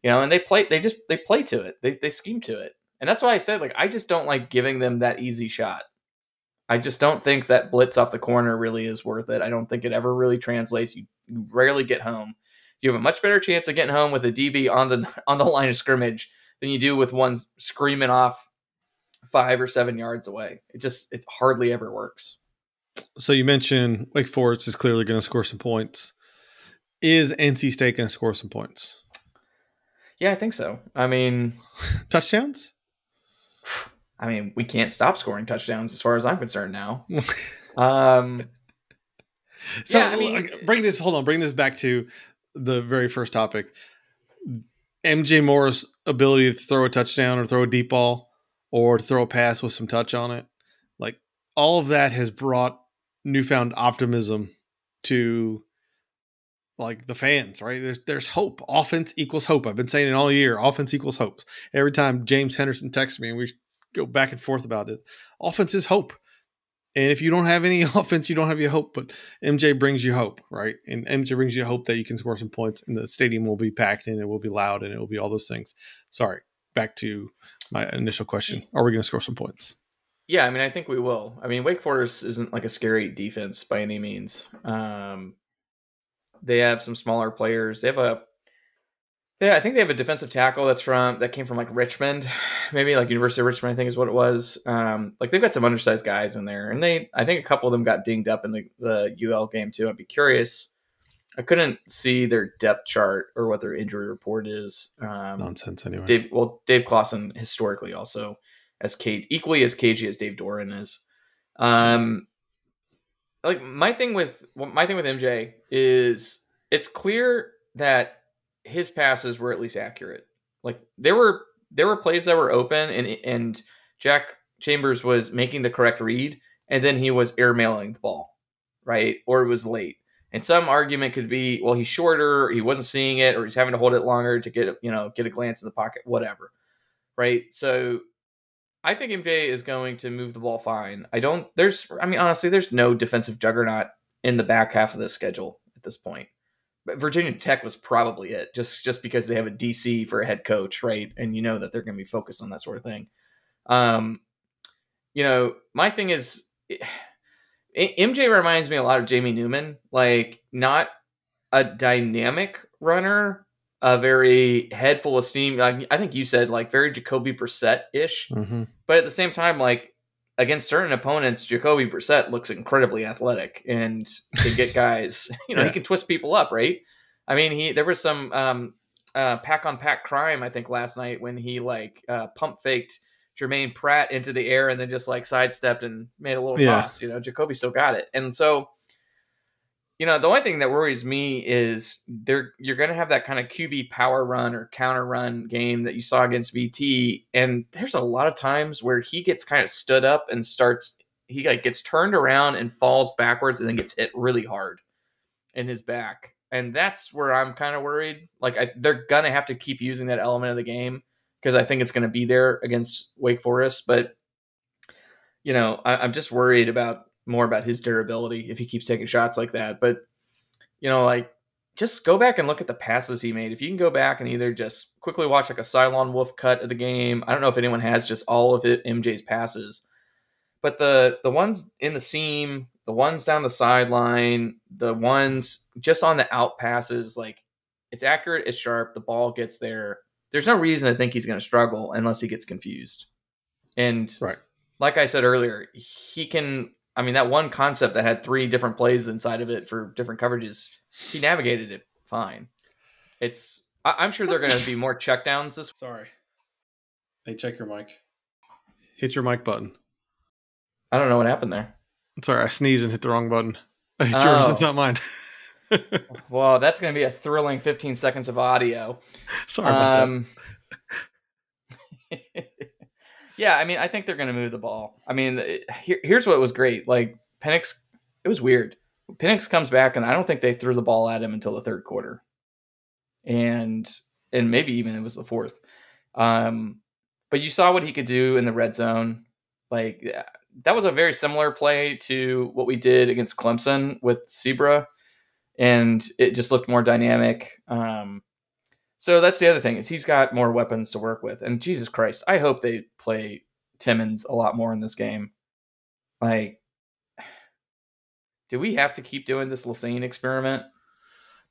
you know, and they play, they just, they play to it. They, they scheme to it. And that's why I said, like, I just don't like giving them that easy shot. I just don't think that blitz off the corner really is worth it. I don't think it ever really translates. You, you rarely get home. You have a much better chance of getting home with a DB on the on the line of scrimmage than you do with one screaming off five or seven yards away. It just it hardly ever works. So you mentioned Wake Forest is clearly going to score some points. Is NC State going to score some points? Yeah, I think so. I mean, touchdowns. I mean, we can't stop scoring touchdowns as far as I'm concerned now. um, so yeah, I mean, bring this. Hold on, bring this back to the very first topic. MJ Morris' ability to throw a touchdown or throw a deep ball or throw a pass with some touch on it, like all of that has brought newfound optimism to like the fans, right? There's there's hope. Offense equals hope. I've been saying it all year. Offense equals hope. Every time James Henderson texts me and we go back and forth about it, offense is hope. And if you don't have any offense, you don't have your hope. But MJ brings you hope, right? And MJ brings you hope that you can score some points, and the stadium will be packed, and it will be loud, and it will be all those things. Sorry, back to my initial question: Are we going to score some points? Yeah, I mean, I think we will. I mean, Wake Forest isn't like a scary defense by any means. Um, they have some smaller players. They have a yeah, I think they have a defensive tackle that's from that came from like Richmond, maybe like University of Richmond. I think is what it was. Um, like they've got some undersized guys in there, and they I think a couple of them got dinged up in the, the UL game too. I'd be curious. I couldn't see their depth chart or what their injury report is. Um, Nonsense anyway. Dave, well, Dave Clawson historically also as Kate equally as cagey as Dave Doeren is. Um, like my thing with my thing with MJ is it's clear that his passes were at least accurate. Like there were there were plays that were open and and Jack Chambers was making the correct read and then he was airmailing the ball, right? Or it was late. And some argument could be, well, he's shorter, he wasn't seeing it, or he's having to hold it longer to get you know get a glance in the pocket, whatever, right? So I think MJ is going to move the ball fine. I don't. There's, I mean, honestly, there's no defensive juggernaut in the back half of the schedule at this point. But Virginia Tech was probably it, just just because they have a DC for a head coach, right? And you know that they're going to be focused on that sort of thing. Um, you know, my thing is, MJ reminds me a lot of Jamie Newman, like not a dynamic runner, a very head full of steam. Like, I think you said like very Jacoby Brissett ish, mm-hmm. but at the same time, like against certain opponents, Jacoby Brissett looks incredibly athletic and can get guys. You know, yeah. he can twist people up, right? I mean, he there was some um, uh, pack on pack crime I think last night when he like uh, pump faked Jermaine Pratt into the air and then just like sidestepped and made a little yeah. toss. You know, Jacoby still got it, and so you know, the only thing that worries me is there you're going to have that kind of QB power run or counter run game that you saw against VT, and there's a lot of times where he gets kind of stood up and starts he like gets turned around and falls backwards and then gets hit really hard in his back, and that's where I'm kind of worried. Like I, they're gonna have to keep using that element of the game because I think it's going to be there against Wake Forest, but you know, I, I'm just worried about more about his durability if he keeps taking shots like that. But you know, like just go back and look at the passes he made. If you can go back and either just quickly watch like a Cylon Wolf cut of the game. I don't know if anyone has just all of it MJ's passes. But the the ones in the seam, the ones down the sideline, the ones just on the out passes, like it's accurate, it's sharp, the ball gets there. There's no reason to think he's going to struggle unless he gets confused. And right. like I said earlier, he can I mean, that one concept that had three different plays inside of it for different coverages, he navigated it fine. It's I, am sure they're going to be more checkdowns this. Sorry. Hey, check your mic. Hit your mic button. I don't know what happened there. Sorry, I sneezed and hit the wrong button. I hit oh. yours, it's oh. not mine. well, that's going to be a thrilling 15 seconds of audio. Sorry about um, that. Yeah, I mean, I think they're going to move the ball. I mean, here, here's what was great. Like Penix, it was weird. Penix comes back, and I don't think they threw the ball at him until the third quarter, and and maybe even it was the fourth. Um, but you saw what he could do in the red zone. Like that was a very similar play to what we did against Clemson with Zebra, and it just looked more dynamic. Um, so that's the other thing is he's got more weapons to work with. And Jesus Christ, I hope they play Timmons a lot more in this game. Like do we have to keep doing this Lesane experiment?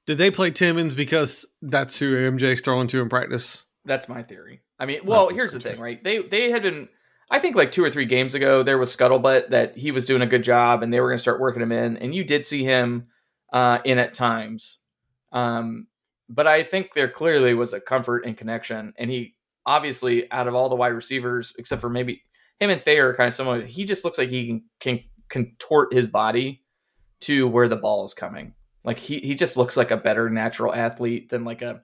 Did they play Timmons because that's who MJ's throwing to in practice? That's my theory. I mean, well, that's here's the thing, right? They they had been I think like two or three games ago there was scuttlebutt that he was doing a good job and they were going to start working him in, and you did see him uh, in at times. Um, but I think there clearly was a comfort and connection, and he obviously out of all the wide receivers, except for maybe him and Thayer, kind of similar. He just looks like he can, can contort his body to where the ball is coming. Like he he just looks like a better natural athlete than like a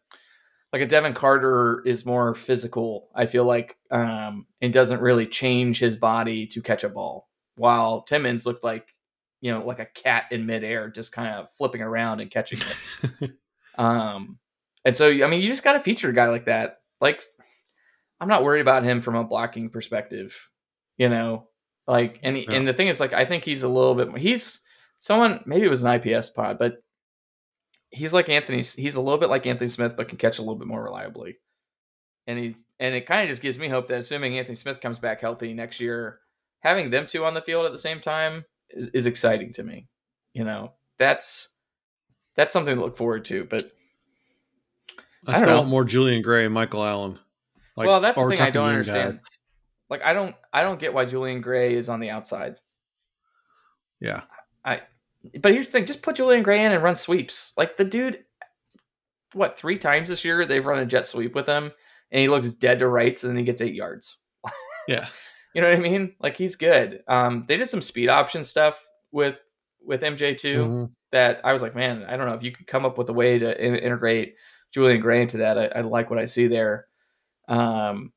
like a Devin Carter is more physical. I feel like um and doesn't really change his body to catch a ball. While Timmons looked like you know like a cat in midair, just kind of flipping around and catching it. um, and so I mean you just got to feature a guy like that. Like I'm not worried about him from a blocking perspective. You know, like and he, Yeah. and the thing is like I think he's a little bit he's someone maybe it was an IPS pod, but he's like Anthony. He's a little bit like Anthony Smith, but can catch a little bit more reliably. And he's and it kind of just gives me hope that assuming Anthony Smith comes back healthy next year, having them two on the field at the same time is, is exciting to me. You know, that's that's something to look forward to. But I, I still want more Julian Gray and Michael Allen. Like, well, that's the thing I don't understand. guys. Like I don't I don't get why Julian Gray is on the outside. Yeah, I But here's the thing: just put Julian Gray in and run sweeps. Like the dude, what three times this year they've run a jet sweep with him, and he looks dead to rights, and then he gets eight yards. yeah. You know what I mean? Like he's good. Um, they did some speed option stuff with with MJ too. Mhm. That I was like, man, I don't know if you could come up with a way to in- integrate Julian Gray into that. I, I like what I see there. Um,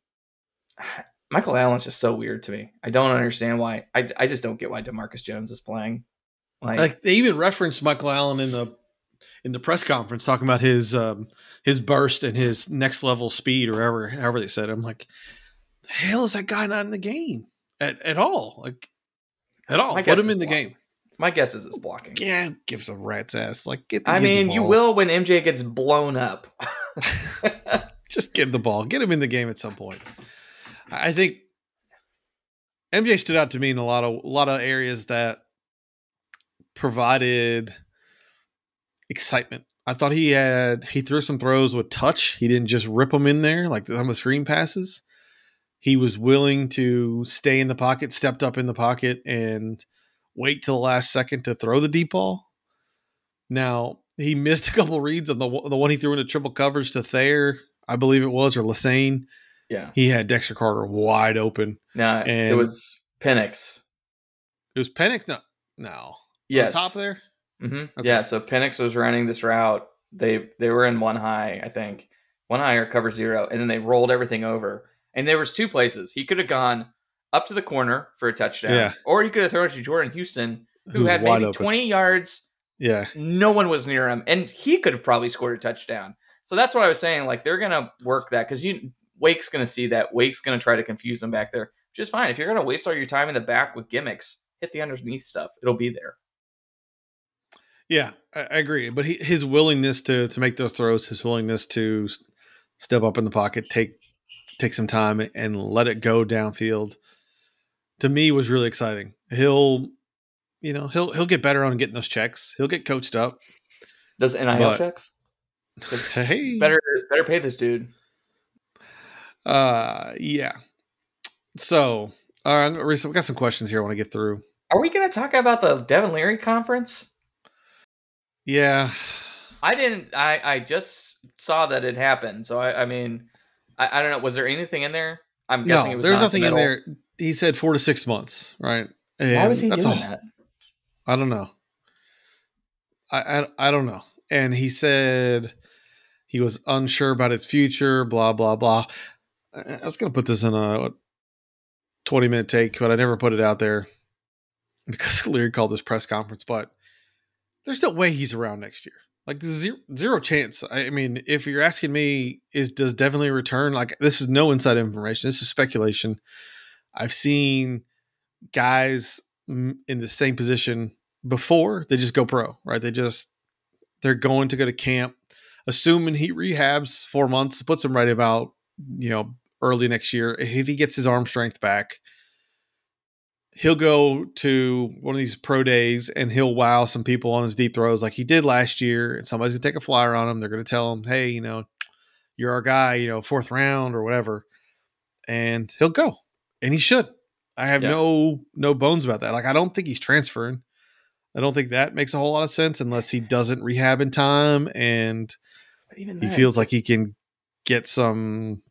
Michael Allen's just so weird to me. I don't understand why. I, I just don't get why Demarcus Jones is playing. Like, Like they even referenced Michael Allen in the in the press conference talking about his um his burst and his next level speed or however however they said. it. I'm like, the hell is that guy not in the game at, at all? Like at all. Put him in the blocking. game. my guess is it's blocking. Yeah, gives a rat's ass. Like get. The, I mean, you will when MJ gets blown up. just give the ball. Get him in the game at some point. I I think MJ stood out to me in a lot of a lot of areas that provided excitement. I thought he had he threw some throws with touch. He didn't just rip them in there like some of the screen passes. He was willing to stay in the pocket, stepped up in the pocket, and wait till the last second to throw the deep ball. Now he missed a couple reads on the one- the one he threw into triple coverage to Thayer, I believe it was, or Lesane. yeah. He had Dexter Carter wide open. No, it was Penix. It was Pennick. No, no. Yes. On top there. Mm-hmm. Okay. Yeah. So Penix was running this route. They they were in one high, I think, one high or cover zero, and then they rolled everything over. And there was two places he could have gone up to the corner for a touchdown, Yeah. or he could have thrown it to Jordan Houston, who Who's had maybe open. twenty yards. Yeah. No one was near him, and he could have probably scored a touchdown. So that's what I was saying. Like they're gonna work that because you Wake's gonna see that. Wake's gonna try to confuse them back there, Just fine. If you're gonna waste all your time in the back with gimmicks, hit the underneath stuff. It'll be there. Yeah, I, I agree. But he, his willingness to to make those throws, his willingness to step up in the pocket, take take some time and let it go downfield, to me was really exciting. He'll, you know, he'll he'll get better on getting those checks. He'll get coached up. Does NIL But- checks? Hey, better better pay this dude. Uh, yeah. So, uh, we got some questions here I want to get through. Are we going to talk about the Devin Leary conference? Yeah, I didn't. I I just saw that it happened. So I, I mean, I, I don't know. Was there anything in there? I'm guessing no, it was there's not nothing in there. He said four to six months, right? Why was he that's doing all- that? I don't know. I, I I don't know. And he said he was unsure about his future. Blah blah blah. I I was gonna put this in a twenty minute take, but I never put it out there because Leary called this press conference. But there's no way he's around next year. Like zero, zero chance. I mean, if you're asking me, is does Devin Leary return? Like this is no inside information. This is speculation. I've seen guys in the same position before they just go pro, right? They just they're going to go to camp, assuming he rehabs four months, puts him right about you know early next year. If he gets his arm strength back, he'll go to one of these pro days and he'll wow some people on his deep throws like he did last year. And somebody's gonna take a flyer on him. They're gonna tell him, "Hey, you know, you're our guy. You know, fourth round or whatever." And he'll go, and he should. I have Yeah. no no bones about that. Like I don't think he's transferring. I don't think that makes a whole lot of sense unless he doesn't rehab in time and he feels like he can get some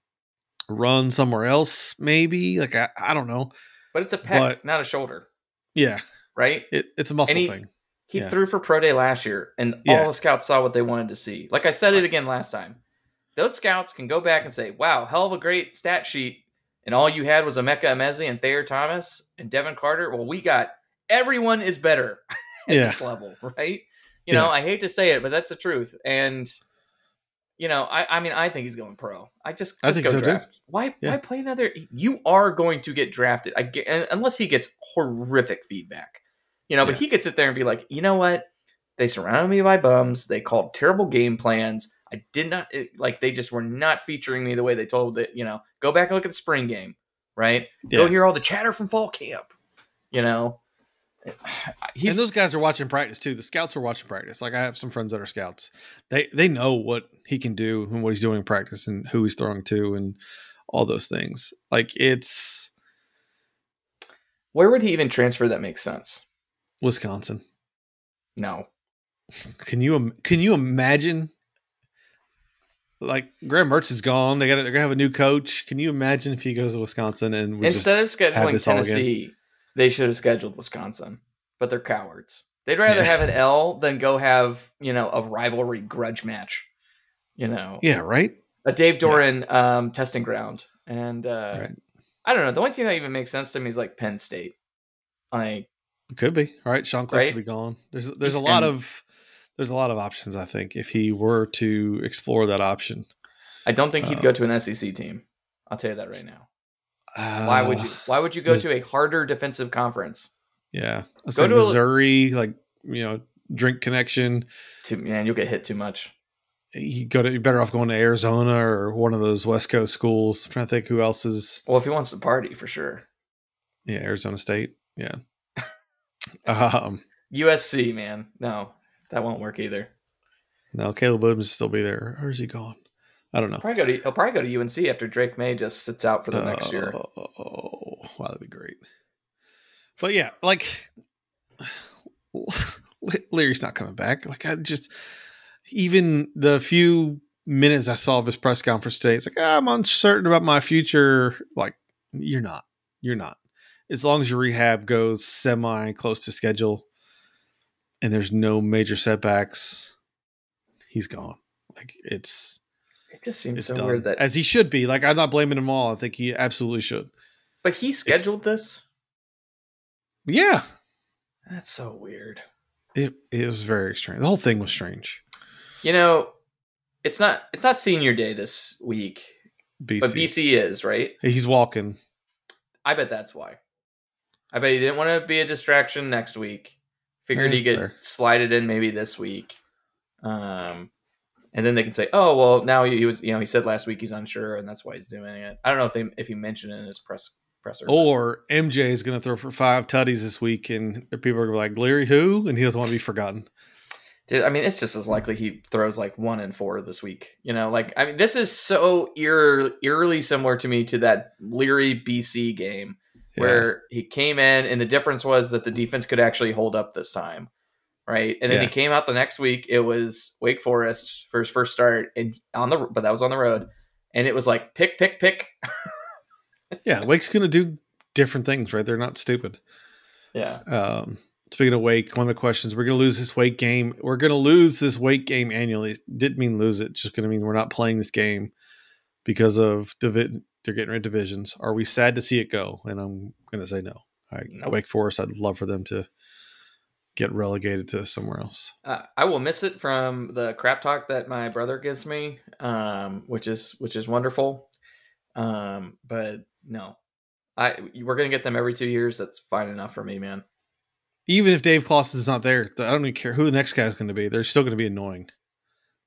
run somewhere else. Maybe like I, I don't know. But it's a pec, but- not a shoulder, Yeah, right? it, it's a muscle he- thing. He Yeah. threw for pro day last year, and Yeah. all the scouts saw what they wanted to see. Like I said it again last time. Those scouts can go back and say, "Wow, hell of a great stat sheet," and all you had was Emeka Emezi and Thayer Thomas and Devin Carter. Well, we got everyone is better at Yeah. this level, right? You know, I hate to say it, but that's the truth. And you know, I, I mean, I think he's going pro. I just, I just think go so, too. draft. Why, Yeah. why play another? You are going to get drafted, I get, unless he gets horrific feedback. You know, but Yeah. he could sit there and be like, you know what? They surrounded me by bums. They called terrible game plans. I did not it, like. They just were not featuring me the way they told that. You know, go back and look at the spring game. Right? Go hear all the chatter from fall camp. You know, he's and those guys are watching practice too. The scouts are watching practice. Like I have some friends that are scouts. They they know what he can do and what he's doing in practice and who he's throwing to and all those things. Like it's where would he even transfer that makes sense? Wisconsin. No, Can you can you imagine? Like Graham Mertz is gone. They got they're gonna have a new coach. Can you imagine if he goes to Wisconsin and we just Instead of scheduling. Tennessee, they should have scheduled Wisconsin. But they're cowards. They'd rather Yeah. have an L than go have you know a rivalry grudge match. You know, yeah right a Dave Doeren um, testing ground, and uh, Right. I don't know. The only team that even makes sense to me is like Penn State. Like could be all right. Sean Cliff Right? will be gone. There's there's a lot and- of there's a lot of options. I think if he were to explore that option, I don't think he'd Uh, go to an SEC team. I'll tell you that right now. Why would uh, you? Why would you go to a harder defensive conference? Yeah, I'd Go to a- Missouri, like you know, drink connection. To man, you'll get hit too much. You go to you're better off going to Arizona or one of those West Coast schools. I'm trying to think who else is. Well, if he wants to party, for sure. Yeah, Arizona State. Yeah. um. USC, man, no, that won't work either. No, Caleb Williams will still be there. Or is he gone? I don't know. Probably go to he'll probably go to UNC after Drake Maye just sits out for the next year. Oh, wow, that'd be great. But yeah, like Leary's not coming back. Like I just even the few minutes I saw of his press conference today, it's like "Ah, I'm uncertain about my future. Like you're not. You're not. As long as your rehab goes semi close to schedule and there's no major setbacks, he's gone. Like it's It just seems so done. weird that. as he should be. Like I'm not blaming him all. I think he absolutely should. but he scheduled this. Yeah, That's so weird. it it was very strange. The whole thing was strange. You know, it's not it's not senior day this week, BC, but BC is right. he's walking. I bet that's why. I bet he didn't want to be a distraction next week. Figured he could fair. slide it in maybe this week. Um, and then they can say, "Oh, well, now he, he was, you know, he said last week he's unsure, and that's why he's doing it." I don't know if they if he mentioned it in his press presser. Or MJ is going to throw for five tutties this week, and people are going to be like, "Leary, who?" And he doesn't want to be forgotten. Dude, I mean, it's just as likely he throws like one and four this week. You know, like I mean, this is so eer- eerily similar to me to that Leary BC game Yeah. where he came in and the difference was that the defense could actually hold up this time. Right. And then he came out the next week. It was Wake Forest for his first start and on the but that was on the road. And it was like pick, pick, pick. yeah, Wake's going to do different things, right? They're not stupid. Yeah. Um, speaking of Wake, one of the questions we're going to lose this Wake game. We're going to lose this Wake game annually. Didn't mean lose it. Just going to mean we're not playing this game because of divi- they're getting rid of divisions. Are we sad to see it go? And I'm going to say no. I, Nope. Wake Forest, I'd love for them to get relegated to somewhere else. Uh, I will miss it from the crap talk that my brother gives me, um, which is which is wonderful. Um, but no, I we're gonna get them every two years. That's fine enough for me, man. Even if Dave Clawson is not there, I don't even care who the next guy is going to be. They're still going to be annoying.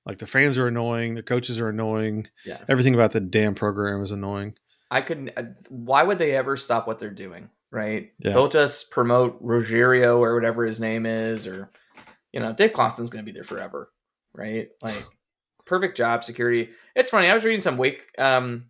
Like the fans are annoying, the coaches are annoying. Yeah, Everything about the damn program is annoying. I couldn't. uh, Why would they ever stop what they're doing? right? Yeah. They'll just promote Ruggiero or whatever his name is, or you know, Dave Clawson's going to be there forever, right? Like perfect job security. It's funny. I was reading some Wake um,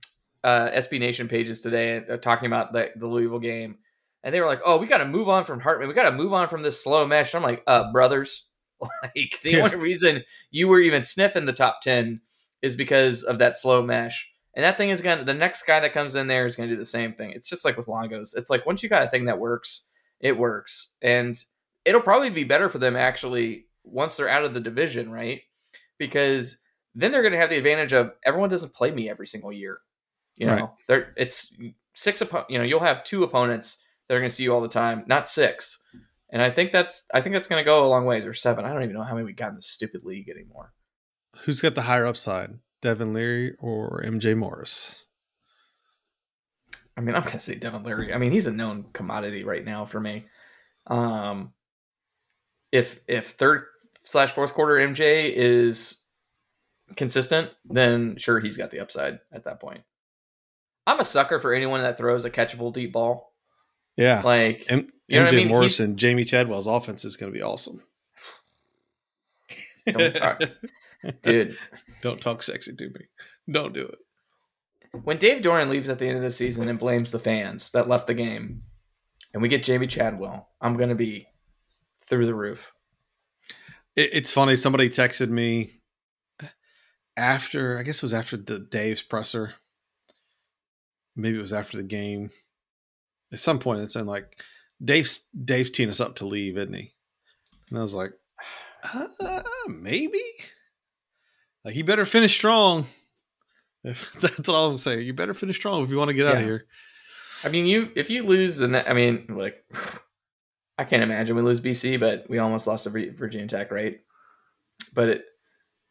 uh, SB Nation pages today uh, talking about the, the Louisville game, and they were like, "Oh, we got to move on from Hartman. We got to move on from this slow mesh." I'm like, "Uh, brothers, like the Yeah. only reason you were even sniffing the top ten is because of that slow mesh." And that thing is gonna. The next guy that comes in there is gonna do the same thing. It's just like with Longos. It's like once you got a thing that works, it works, and it'll probably be better for them actually once they're out of the division, right? Because then they're going to have the advantage of everyone doesn't play me every single year. You know, Right. they're it's six. Oppo- you know, you'll have two opponents that are going to see you all the time, not six. And I think that's I think that's going to go a long ways, or seven. I don't even know how many we got in this stupid league anymore. Who's got the higher upside, Devin Leary or MJ Morris? I mean, I'm going to say Devin Leary. I mean, he's a known commodity right now for me. Um, if if third slash fourth quarter MJ is consistent, then sure he's got the upside at that point. I'm a sucker for anyone that throws a catchable deep ball. Yeah. Like M- You know MJ I mean? Morris He's- Jamey Chadwell's offense is going to be awesome. Don't talk- dude, Don't talk sexy to me. Don't do it. when Dave Doeren leaves at the end of the season and blames the fans that left the game, and we get Jamey Chadwell, I'm gonna be through the roof. it. It's funny. Somebody texted me after, I guess it was after the Dave's presser. Maybe it was after the game. At some point, it's in like Dave's Dave's teeing us up to leave, isn't he? And I was like, uh, maybe. Like he better finish strong. That's all I'm saying. You better finish strong if you want to get out of here. I mean, you if you lose the, ne- I mean, like, I can't imagine we lose BC, but we almost lost to Virginia Tech, right? But it,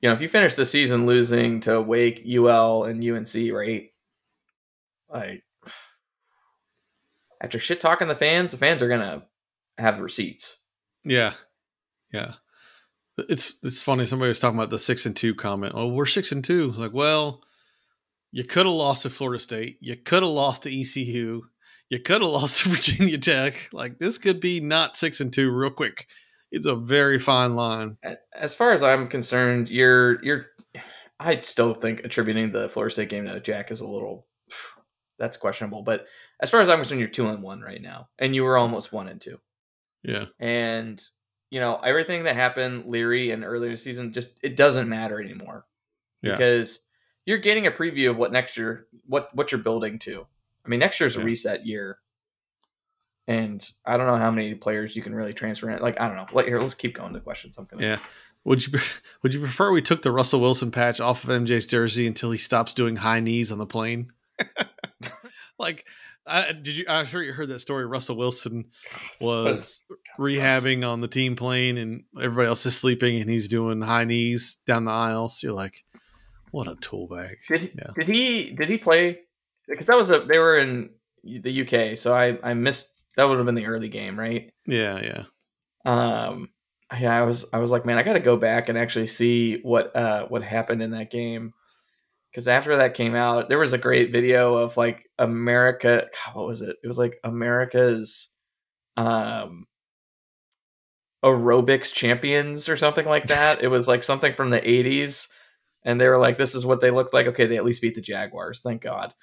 you know, if you finish the season losing to Wake, UL, and UNC, right? Like, after shit talking the fans, the fans are gonna have receipts. Yeah, yeah. It's it's funny. Somebody was talking about the six and two comment. Oh, we're six and two. Like, well, you could have lost to Florida State. You could have lost to ECU. You could have lost to Virginia Tech. Like this could be not six and two real quick. It's a very fine line. As far as I'm concerned, you're you're. I still think attributing the Florida State game to Jack is a little. That's questionable, but as far as I'm concerned, you're two and one right now, and you were almost one and two. Yeah, and you know everything that happened Leary and earlier in the season just it doesn't matter anymore Yeah. because you're getting a preview of what next year what what you're building to. I mean, next year's a reset year, and I don't know how many players you can really transfer in. Like I don't know. Let, here, let's keep going to questions. I'm gonna. yeah. Would you would you prefer we took the Russell Wilson patch off of MJ's jersey until he stops doing high knees on the plane? like, I, did you? I'm sure you heard that story. Russell Wilson was rehabbing on the team plane and everybody else is sleeping and he's doing high knees down the aisles. So you're like, what a tool bag. Did he, Yeah. did he did he play? Because that was a they were in the UK, so I I missed that would have been the early game, right? Yeah, yeah. um yeah i was i was like man i gotta go back and actually see what uh what happened in that game because after that came out there was a great video of like america God, what was it? It was like america's um aerobics champions or something like that. It was like something from the 80s and they were like this is what they looked like. Okay they at least beat the jaguars thank god.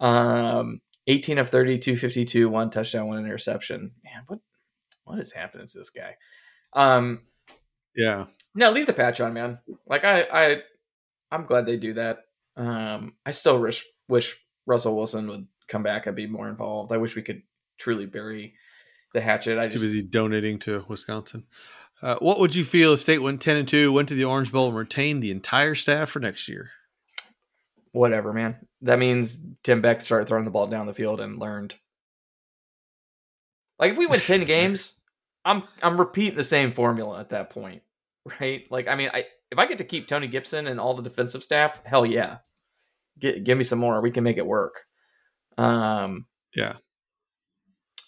Um 18 of 30 252 one touchdown one interception. Man what what is happening to this guy? Um Yeah. no leave the patch on man. Like i i i'm glad they do that um i still wish wish russell wilson would come back and be more involved. I wish we could truly bury the hatchet. I He's too just busy donating to Wisconsin. Uh, what would you feel if State went 10 and 2, went to the Orange Bowl, and retained the entire staff for next year? whatever man. That means tim beck started throwing the ball down the field and learned. Like if we win 10 games i'm i'm repeating the same formula at that point right? Like i mean i if i get to keep tony gibson and all the defensive staff hell yeah Get, give me some more we can make it work um Yeah.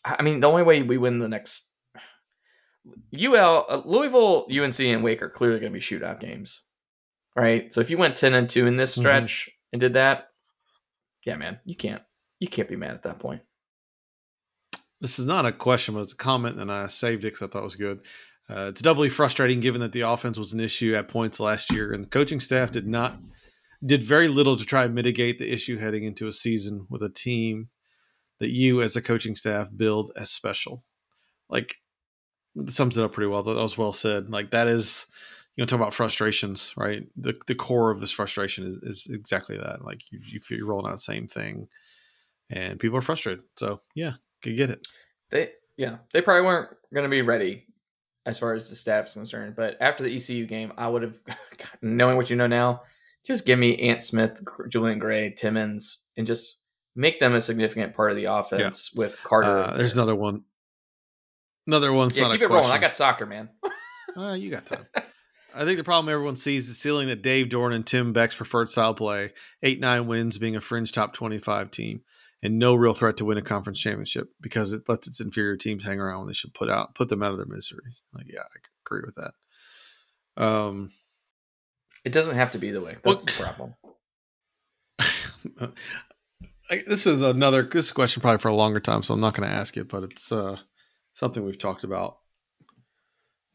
i mean the only way we win the next ul uh, louisville unc and wake are clearly going to be shootout games right so if you went 10 and 2 in this Mhm. stretch and did that yeah man you can't you can't be mad at that point This is not a question, but it's a comment, and I saved it because I thought it was good. Uh, it's doubly frustrating given that the offense was an issue at points last year, and the coaching staff did not did very little to try and mitigate the issue heading into a season with a team that you, as a coaching staff, build as special. Like, that sums it up pretty well. That was well said. Like that is, you know, talk about frustrations, right? The the core of this frustration is, is exactly that. Like you you feel you're rolling out the same thing, and people are frustrated. So yeah, could get it. They yeah, they probably weren't going to be ready as far as the staff's concerned. But after the ECU game, I would have, knowing what you know now, just give me Ant Smith, Julian Gray, Timmons, and just make them a significant part of the offense yeah. with Carter. Uh, there's another one. Another one. Yeah, keep it question. rolling. I got soccer, man. uh, you got time. I think the problem everyone sees is the ceiling that Dave Doeren and Tim Beck's preferred style play, eight nine wins, being a fringe top twenty five team and no real threat to win a conference championship because it lets its inferior teams hang around when they should put out put them out of their misery. Like, yeah, I agree with that. Um, it doesn't have to be the way. That's well, the problem. this is another this is question probably for a longer time, so I'm not going to ask it, but it's uh, something we've talked about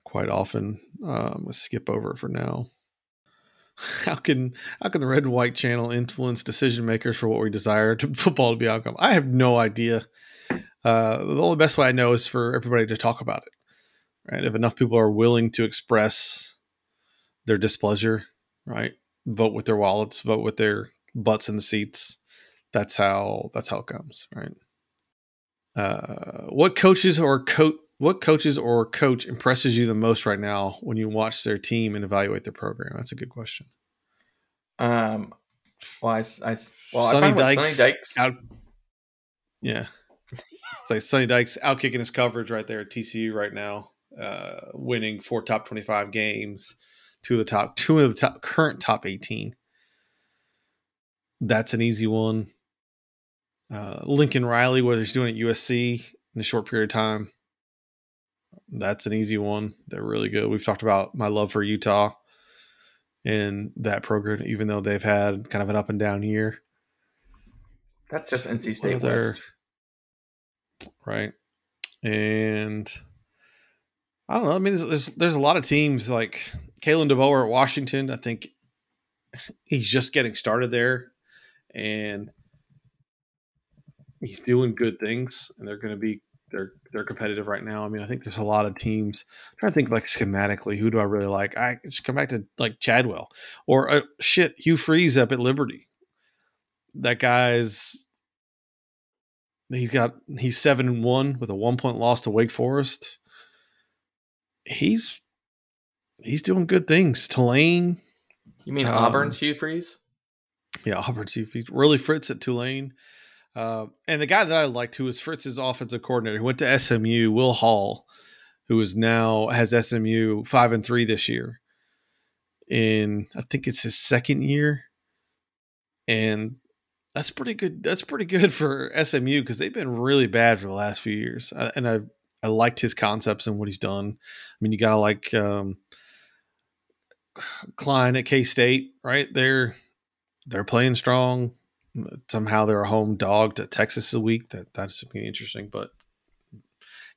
quite often. Um, let's skip over for now. how can how can the red and white channel influence decision makers for what we desire to football to be outcome? I have no idea. Uh, the only best way I know is for everybody to talk about it. Right? If enough people are willing to express their displeasure, right? Vote with their wallets, vote with their butts in the seats. That's how that's how it comes, right? Uh, what coaches or coach what coaches or coach impresses you the most right now when you watch their team and evaluate their program? That's a good question. Um, well, I, I well, Sonny, I Dykes Sonny Dykes out. Yeah, it's like Sonny Dykes out kicking his coverage right there at TCU right now, uh, winning four top twenty-five games, two of the top, two of the top current top eighteen. That's an easy one. Uh, Lincoln Riley, whether he's doing it at USC in a short period of time, that's an easy one. They're really good. We've talked about my love for Utah and that program, even though they've had kind of an up and down year. That's just NC State West. Right. And I don't know. I mean, there's, there's, there's a lot of teams like Kalen DeBoer at Washington. I think he's just getting started there, and he's doing good things, and they're going to be they're they're competitive right now. I mean, I think there's a lot of teams. I'm trying to think like schematically, who do I really like? I just come back to like Chadwell or uh, shit Hugh Freeze up at Liberty. That guy's he's got he's seven and one with a one point loss to Wake Forest. He's he's doing good things. Tulane. You mean um, Auburn's Hugh Freeze? Yeah, Auburn's Hugh Freeze. Willie Fritz at Tulane. Uh, and the guy that I liked, who was Fritz's offensive coordinator, who went to SMU, Will Hall, who is now has SMU five and three this year. In I think it's his second year, and that's pretty good. That's pretty good for SMU because they've been really bad for the last few years. I, and I I liked his concepts and what he's done. I mean, you gotta like um, Klein at K State, right? They're they're playing strong somehow they're a home dog to Texas a week. That that's something interesting, but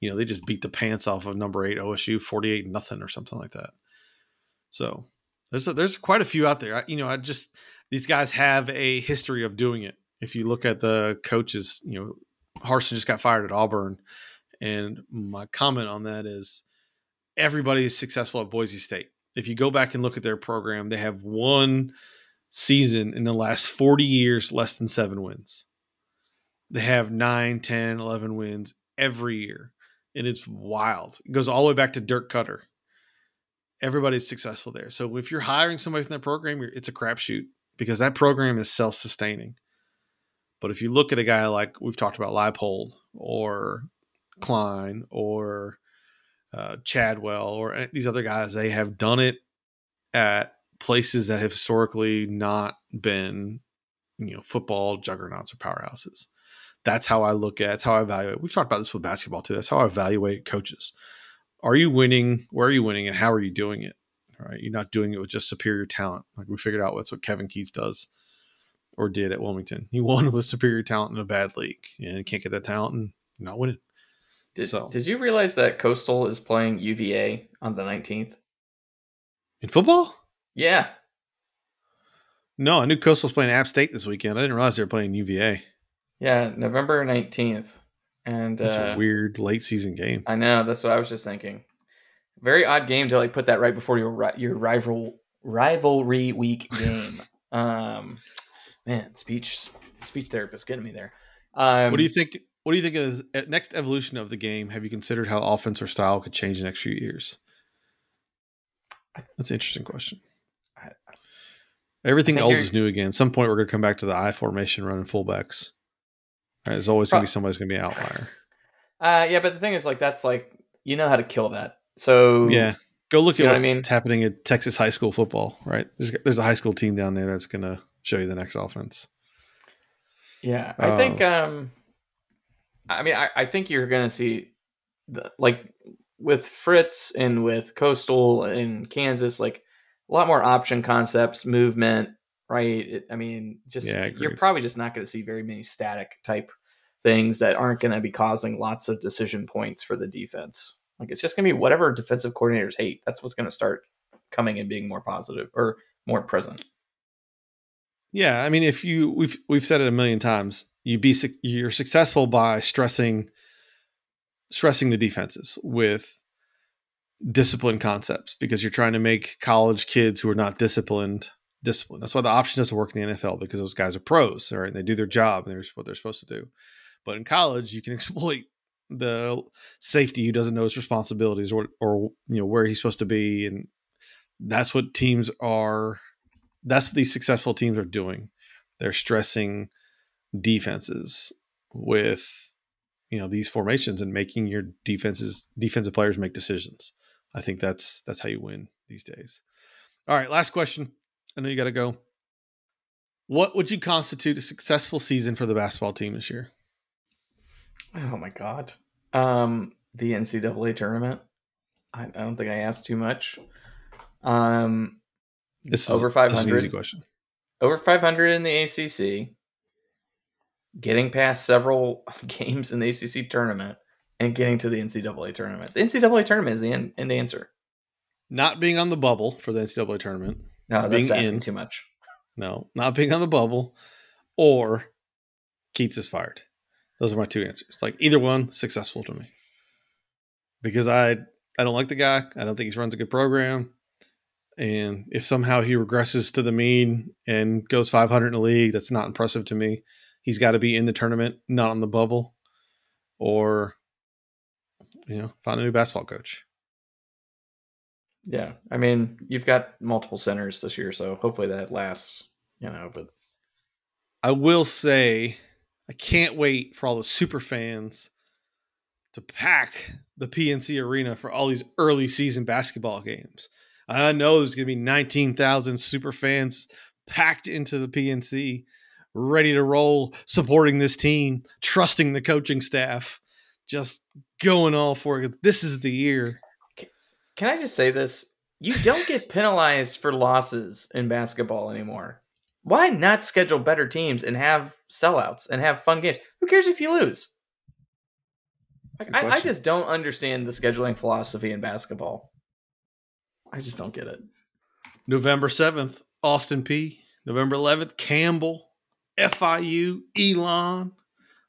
you know they just beat the pants off of number eight OSU forty eight nothing or something like that. So there's a, there's quite a few out there. I, you know, I just these guys have a history of doing it. If you look at the coaches, you know, Harsin just got fired at Auburn, and my comment on that is everybody is successful at Boise State. If you go back and look at their program, they have one season in the last 40 years less than seven wins. They have 9, 10, 11 wins every year. And it's wild. It goes all the way back to Dirk Koetter. Everybody's successful there. So if you're hiring somebody from that program, it's a crapshoot because that program is self sustaining. But if you look at a guy like we've talked about Leipold or Klein or uh, Chadwell or these other guys, they have done it at places that have historically not been, you know, football juggernauts or powerhouses. That's how I look at. That's how I evaluate. We've talked about this with basketball too. That's how I evaluate coaches. Are you winning? Where are you winning? And how are you doing it? All right, you're not doing it with just superior talent. Like we figured out that's what Kevin Keatts does or did at Wilmington. He won with superior talent in a bad league, and can't get that talent and not winning. Did, So- did you realize that Coastal is playing UVA on the 19th? In football? Yeah. No, I knew Coastal was playing App State this weekend. I didn't realize they were playing UVA. Yeah, November 19th. And That's uh, a weird late season game. I know, that's what I was just thinking. Very odd game to like put that right before your your rival rivalry week game. um man, speech speech therapist getting me there. Um what do you think? What do you think is next evolution of the game? Have you considered how offense or style could change in the next few years? That's an interesting question. Everything old is new again. At some point, we're going to come back to the I formation running fullbacks. Right, there's always going to be somebody's going to be an outlier. Uh, yeah, but the thing is, like, that's like you know how to kill that. So Yeah, go look at what I mean? what's happening at Texas high school football. Right, there's there's a high school team down there that's going to show you the next offense. yeah, I think. Uh, Um, I mean, I, I think you're gonna see, the, like, with Fritz and with Coastal and Kansas, like a lot more option concepts, movement. Right. It, I mean, just Yeah, I you're probably just not going to see very many static type things that aren't going to be causing lots of decision points for the defense. Like it's just going to be whatever defensive coordinators hate. That's what's going to start coming and being more positive or more present. Yeah, I mean, if you we've we've said it a million times, you be you're successful by stressing stressing the defenses with discipline concepts because you're trying to make college kids who are not disciplined disciplined. That's why the option doesn't work in the NFL because those guys are pros, right? They do their job and they're what they're supposed to do. But in college, you can exploit the safety who doesn't know his responsibilities or or you know where he's supposed to be, and that's what teams are. That's what these successful teams are doing. They're stressing defenses with you know these formations and making your defenses defensive players make decisions. I think that's that's how you win these days. All right, last question. I know you got to go. What would you constitute a successful season for the basketball team this year? Oh my god. Um, the NCAA tournament. I, I don't think I asked too much. Um, This Over an 500. easy question. over 500 in the ACC, getting past several games in the ACC tournament, and getting to the NCAA tournament. The NCAA tournament is the end, end answer. Not being on the bubble for the NCAA tournament. No, Being that's asking in. too much. No, not being on the bubble, or Keatts is fired. Those are my two answers. Like either one, successful to me. Because I I don't like the guy. I don't think he runs a good program. And if somehow he regresses to the mean and goes 500 in the league, that's not impressive to me. He's got to be in the tournament, not on the bubble, or you know, find a new basketball coach. Yeah, I mean, you've got multiple centers this year, so hopefully that lasts. You know, but I will say, I can't wait for all the super fans to pack the PNC arena for all these early season basketball games. I know there's going to be 19,000 super fans packed into the PNC, ready to roll, supporting this team, trusting the coaching staff, just going all for it. This is the year. can I just say this? You don't get penalized for losses in basketball anymore. Why not schedule better teams and have sellouts and have fun games? Who cares if you lose? I, I just don't understand the scheduling philosophy in basketball. I just don't get it. November 7th, Austin Peay November 11th, Campbell, FIU, Elon,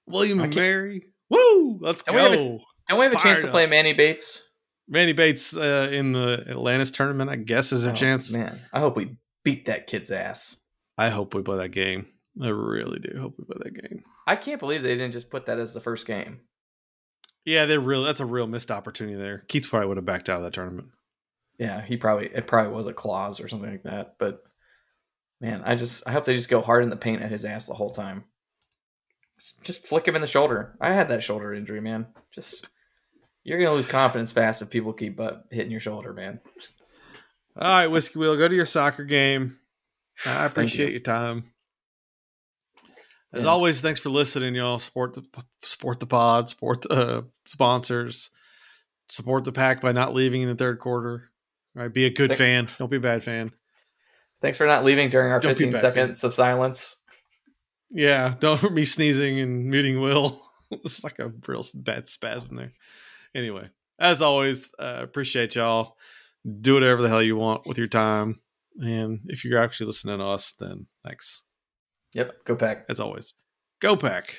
William and Mary. Woo! Let's Don't we have go. Don't we have a chance to play up. Manny Bates? Manny Bates uh, in the Atlantis tournament, I guess, is a Oh, chance. Man, I hope we beat that kid's ass. I hope we play that game. I really do hope we play that game. I can't believe they didn't just put that as the first game. Yeah, they're real. That's a real missed opportunity there. Keatts probably would have backed out of that tournament. Yeah, he probably it probably was a clause or something like that. But man, I just I hope they just go hard in the paint at his ass the whole time. Just- flick him in the shoulder. I had that shoulder injury, man. Just you're gonna lose confidence fast if people keep uh, hitting your shoulder, man. All right, Whiskey Will, go to your soccer game. I appreciate you. your time. As Yeah. always, thanks for listening, y'all. Support the support the pod, support the uh, sponsors, support the pack by not leaving in the third quarter. All right, be a good Thank- fan. Don't be a bad fan. Thanks for not leaving during our Don't 15 bad, seconds of silence. Yeah, don't be sneezing and muting Will. it's like a real bad spasm there. Anyway, as always, uh, appreciate y'all. Do whatever the hell you want with your time. And if you're actually listening to us, then thanks. Yep. Go pack. As always, go pack.